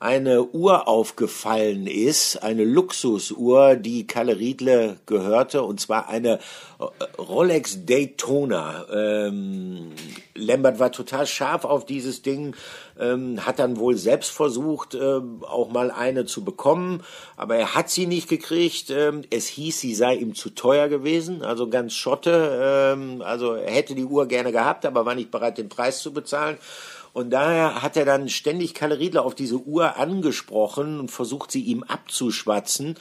eine Uhr aufgefallen ist, eine Luxusuhr, die Kalle Riedle gehörte, und zwar eine äh, Rolex Daytona. Ähm, Lambert war total scharf auf dieses Ding, ähm, hat dann wohl selbst versucht, äh, auch mal eine zu bekommen, aber er hat sie nicht gekriegt. Ähm, es hieß, sie sei ihm zu teuer gewesen, also ganz Schotte. Ähm, also er hätte die Uhr gerne gehabt, aber war nicht bereit, den Preis zu bezahlen. Und daher hat er dann ständig Kalle Riedler auf diese Uhr angesprochen und versucht, sie ihm abzuschwatzen.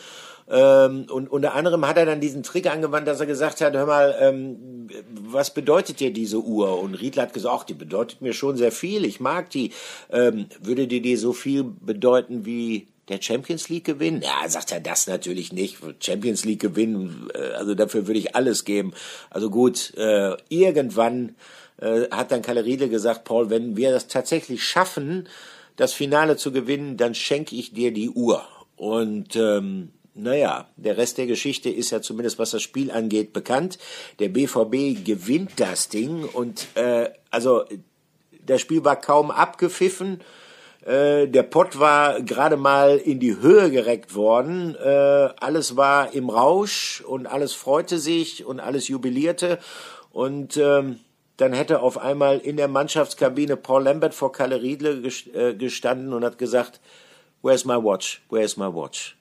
Ähm, und unter anderem hat er dann diesen Trick angewandt, dass er gesagt hat, hör mal, ähm, was bedeutet dir diese Uhr? Und Riedler hat gesagt, ach, die bedeutet mir schon sehr viel, ich mag die. Ähm, würde dir die so viel bedeuten wie der Champions League gewinnen? Ja, sagt er das natürlich nicht. Champions League gewinnen, äh, also dafür würde ich alles geben. Also gut, äh, irgendwann äh, hat dann Kalle Riedel gesagt, Paul, wenn wir das tatsächlich schaffen, das Finale zu gewinnen, dann schenke ich dir die Uhr. Und ähm, naja, der Rest der Geschichte ist ja zumindest, was das Spiel angeht, bekannt. Der BVB gewinnt das Ding und äh, also das Spiel war kaum abgepfiffen. Äh, der Pott war gerade mal in die Höhe gereckt worden. Äh, alles war im Rausch und alles freute sich und alles jubilierte. Und ähm, dann hätte auf einmal in der Mannschaftskabine Paul Lambert vor Kalle Riedle äh, gestanden und hat gesagt, Where's my watch? Where's my watch?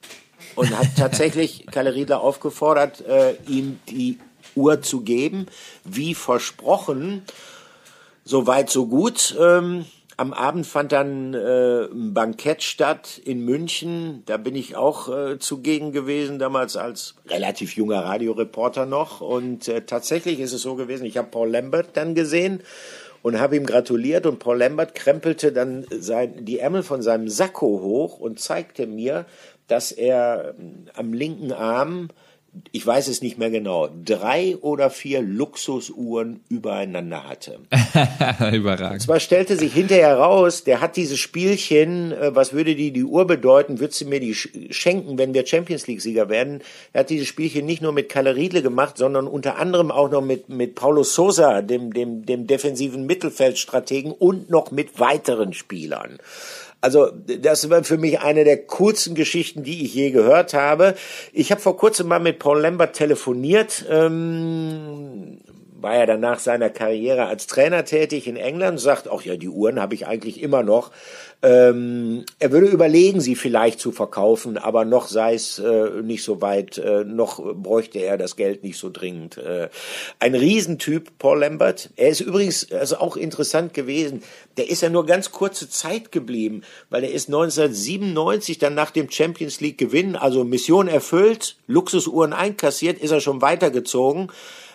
Und hat tatsächlich Kalle Riedler aufgefordert, äh, ihm die Uhr zu geben, wie versprochen. So weit, so gut. Ähm, am Abend fand dann äh, ein Bankett statt in München. Da bin ich auch äh, zugegen gewesen, damals als relativ junger Radioreporter noch. Und äh, tatsächlich ist es so gewesen, ich habe Paul Lambert dann gesehen und habe ihm gratuliert und Paul Lambert krempelte dann sein, die Ärmel von seinem Sakko hoch und zeigte mir, dass er ähm, am linken Arm ich weiß es nicht mehr genau, drei oder vier Luxusuhren übereinander hatte. Überragend. Und zwar stellte sich hinterher raus, der hat dieses Spielchen, äh, was würde die, die Uhr bedeuten, würdest du mir die schenken, wenn wir Champions League-Sieger werden? Er hat dieses Spielchen nicht nur mit Kalle Riedle gemacht, sondern unter anderem auch noch mit, mit Paulo Sosa, dem, dem, dem defensiven Mittelfeldstrategen und noch mit weiteren Spielern. Also das war für mich eine der kurzen Geschichten, die ich je gehört habe. Ich habe vor kurzem mal mit Paul Lambert telefoniert. Ähm, war er dann nach seiner Karriere als Trainer tätig in England, sagt, ach ja, die Uhren habe ich eigentlich immer noch. Ähm, er würde überlegen, sie vielleicht zu verkaufen, aber noch sei es äh, nicht so weit, äh, noch bräuchte er das Geld nicht so dringend. Äh, ein Riesentyp, Paul Lambert. Er ist übrigens also auch interessant gewesen. Der ist ja nur ganz kurze Zeit geblieben, weil er ist 1997 dann nach dem Champions League Gewinn, also Mission erfüllt, Luxusuhren einkassiert, ist er schon weitergezogen.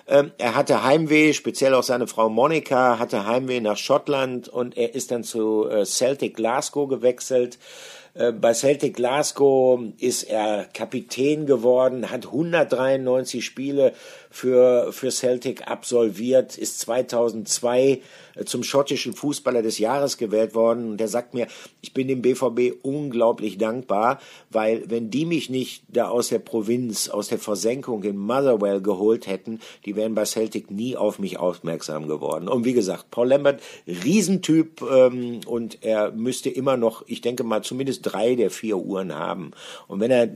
Ähm, er hatte Heimweh, speziell auch seine Frau Monika hatte Heimweh nach Schottland und er ist dann zu äh, Celtic Glasgow gewechselt. Äh, bei Celtic Glasgow ist er Kapitän geworden, hat 193 Spiele für, für Celtic absolviert, ist 2002 äh, zum schottischen Fußballer des Jahres gewählt worden. Und der sagt mir, ich bin dem BVB unglaublich dankbar, weil wenn die mich nicht da aus der Provinz, aus der Versenkung in Motherwell geholt hätten, die wären bei Celtic nie auf mich aufmerksam geworden. Und wie gesagt, Paul Lambert, Riesentyp ähm, und er müsste immer noch, ich denke mal, zumindest drei der vier Uhren haben. Und wenn er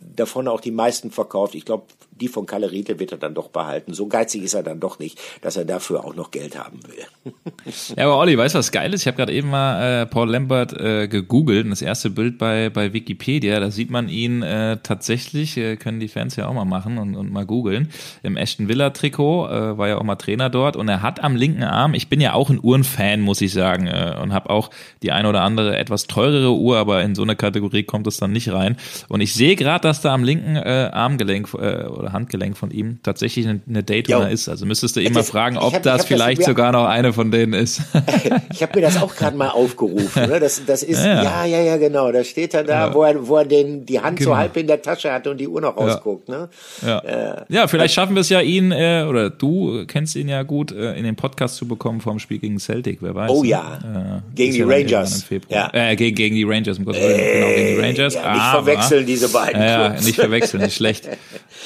davon auch die meisten verkauft. Ich glaube, die von Kalle Riedle wird er dann doch behalten. So geizig ist er dann doch nicht, dass er dafür auch noch Geld haben will. ja, aber Olli, weißt du, was geil ist? Ich habe gerade eben mal äh, Paul Lambert äh, gegoogelt und das erste Bild bei, bei Wikipedia, da sieht man ihn äh, tatsächlich, äh, können die Fans ja auch mal machen und, und mal googeln, im Ashton Villa Trikot, äh, war ja auch mal Trainer dort und er hat am linken Arm, ich bin ja auch ein Uhrenfan, muss ich sagen, äh, und habe auch die eine oder andere etwas teurere Uhr, aber in so eine Kategorie kommt es dann nicht rein. Und ich sehe gerade, dass da am linken äh, Armgelenk äh, oder Handgelenk von ihm tatsächlich eine, eine Daytona jo. ist. Also müsstest du immer fragen, ob hab, das vielleicht das sogar noch eine von denen ist. ich habe mir das auch gerade mal aufgerufen. Ne? Das, das ist, ja, ja, ja, ja, genau. Da steht er da, ja. wo er, wo er den, die Hand genau. so halb in der Tasche hatte und die Uhr noch rausguckt. Ne? Ja. Äh, ja, vielleicht schaffen wir es ja, ihn, äh, oder du kennst ihn ja gut, äh, in den Podcast zu bekommen vom Spiel gegen Celtic, wer weiß. Oh ja, äh, gegen die Rangers. Ja. Äh, gegen, gegen die Rangers, im Gottes Willen. Genau, gegen die Rangers. Ja, nicht Aber, verwechseln diese beiden. Ja, nicht verwechseln, nicht schlecht.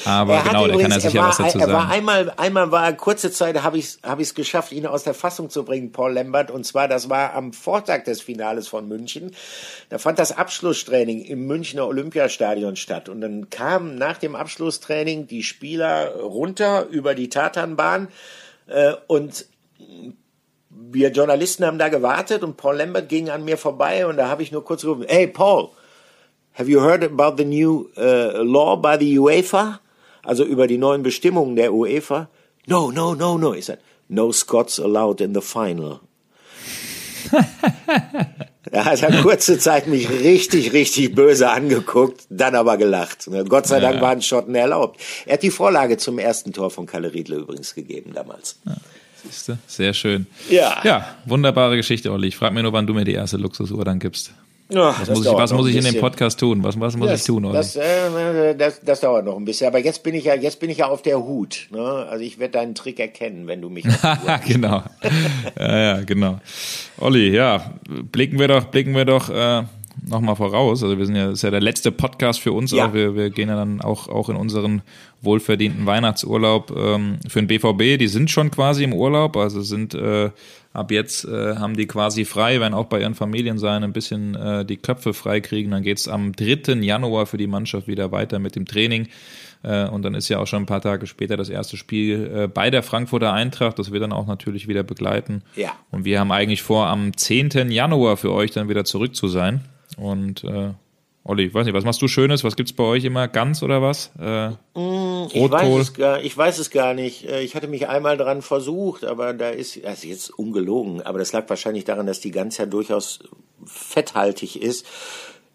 Aber genau, übrigens, der kann ja sicher war, was dazu er sagen. War einmal, einmal war er kurze Zeit, habe ich es hab ich's geschafft, ihn aus der Fassung zu bringen, Paul Lambert. Und zwar, das war am Vortag des Finales von München. Da fand das Abschlusstraining im Münchner Olympiastadion statt. Und dann kamen nach dem Abschlusstraining die Spieler runter über die Tatanbahn äh, und wir Journalisten haben da gewartet und Paul Lambert ging an mir vorbei und da habe ich nur kurz gerufen, hey Paul, Have you heard about the new uh, law by the UEFA? Also über die neuen Bestimmungen der UEFA? No, no, no, no. Ich said, no Scots allowed in the final. er hat ja kurze Zeit mich richtig, richtig böse angeguckt, dann aber gelacht. Gott sei Dank waren Schotten erlaubt. Er hat die Vorlage zum ersten Tor von Kalle Riedle übrigens gegeben damals. Ja. Siehste, sehr schön. Ja. Ja, wunderbare Geschichte, Olli. Ich frage mir nur, wann du mir die erste Luxusuhr dann gibst. Ja, was muss ich, was muss ich in dem Podcast tun? Was, was muss das, ich tun? Olli? Das, äh, das, das dauert noch ein bisschen. Aber jetzt bin ich ja, jetzt bin ich ja auf der Hut. Ne? Also ich werde deinen Trick erkennen, wenn du mich. genau. ja, ja, genau. Olli, ja, blicken wir doch, blicken wir doch. Äh, nochmal voraus. Also wir sind ja, das ist ja der letzte Podcast für uns, ja. wir, wir gehen ja dann auch, auch in unseren wohlverdienten Weihnachtsurlaub ähm, für den BVB. Die sind schon quasi im Urlaub, also sind äh, ab jetzt äh, haben die quasi frei, werden auch bei ihren Familien sein, ein bisschen äh, die Köpfe frei kriegen. Dann geht's am 3. Januar für die Mannschaft wieder weiter mit dem Training. Äh, und dann ist ja auch schon ein paar Tage später das erste Spiel äh, bei der Frankfurter Eintracht. Das wird dann auch natürlich wieder begleiten. Ja. Und wir haben eigentlich vor, am 10. Januar für euch dann wieder zurück zu sein. Und äh, Olli, ich weiß nicht, was machst du Schönes? Was gibt's bei euch immer? Ganz oder was? Äh, mm, ich, weiß es gar, ich weiß es gar nicht. Äh, ich hatte mich einmal dran versucht, aber da ist, also jetzt ungelogen, aber das lag wahrscheinlich daran, dass die Gans ja durchaus fetthaltig ist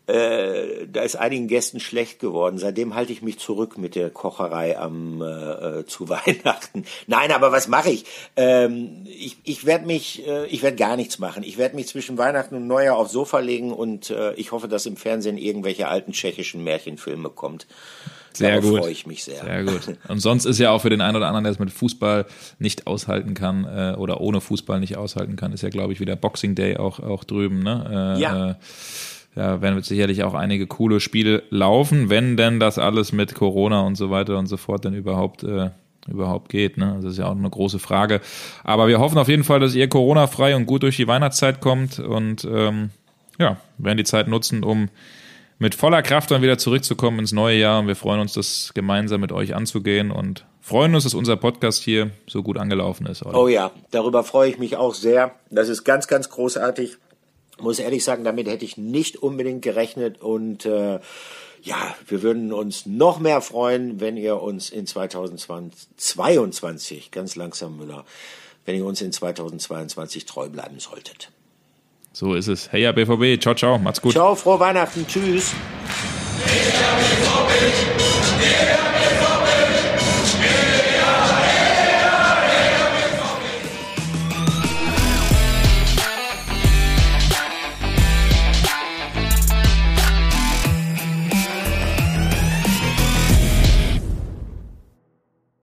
äh, da ist einigen Gästen schlecht geworden. Seitdem halte ich mich zurück mit der Kocherei am äh, äh zu Weihnachten. Nein, aber was mache ich? Ähm, ich ich werde mich, äh, ich werde gar nichts machen. Ich werde mich zwischen Weihnachten und Neujahr aufs Sofa legen und äh, ich hoffe, dass im Fernsehen irgendwelche alten tschechischen Märchenfilme kommt. Sehr Darauf gut. freue ich mich sehr. Sehr gut. Und sonst ist ja auch für den einen oder anderen, der es mit Fußball nicht aushalten kann äh, oder ohne Fußball nicht aushalten kann, ist ja, glaube ich, wieder Boxing Day auch, auch drüben. Ne? Äh, ja. Äh, ja, werden sicherlich auch einige coole Spiele laufen, wenn denn das alles mit Corona und so weiter und so fort dann überhaupt äh, überhaupt geht. Ne? Das ist ja auch eine große Frage. Aber wir hoffen auf jeden Fall, dass ihr Corona-frei und gut durch die Weihnachtszeit kommt und ähm, ja, werden die Zeit nutzen, um mit voller Kraft dann wieder zurückzukommen ins neue Jahr. Und wir freuen uns, das gemeinsam mit euch anzugehen und freuen uns, dass unser Podcast hier so gut angelaufen ist. Oder? Oh ja, darüber freue ich mich auch sehr. Das ist ganz, ganz großartig. Muss ehrlich sagen, damit hätte ich nicht unbedingt gerechnet und äh, ja, wir würden uns noch mehr freuen, wenn ihr uns in 2022, ganz langsam Müller, wenn ihr uns in 2022 treu bleiben solltet. So ist es. Hey ja, BVB. Ciao, ciao. Macht's gut. Ciao, frohe Weihnachten. Tschüss. Hey, ja,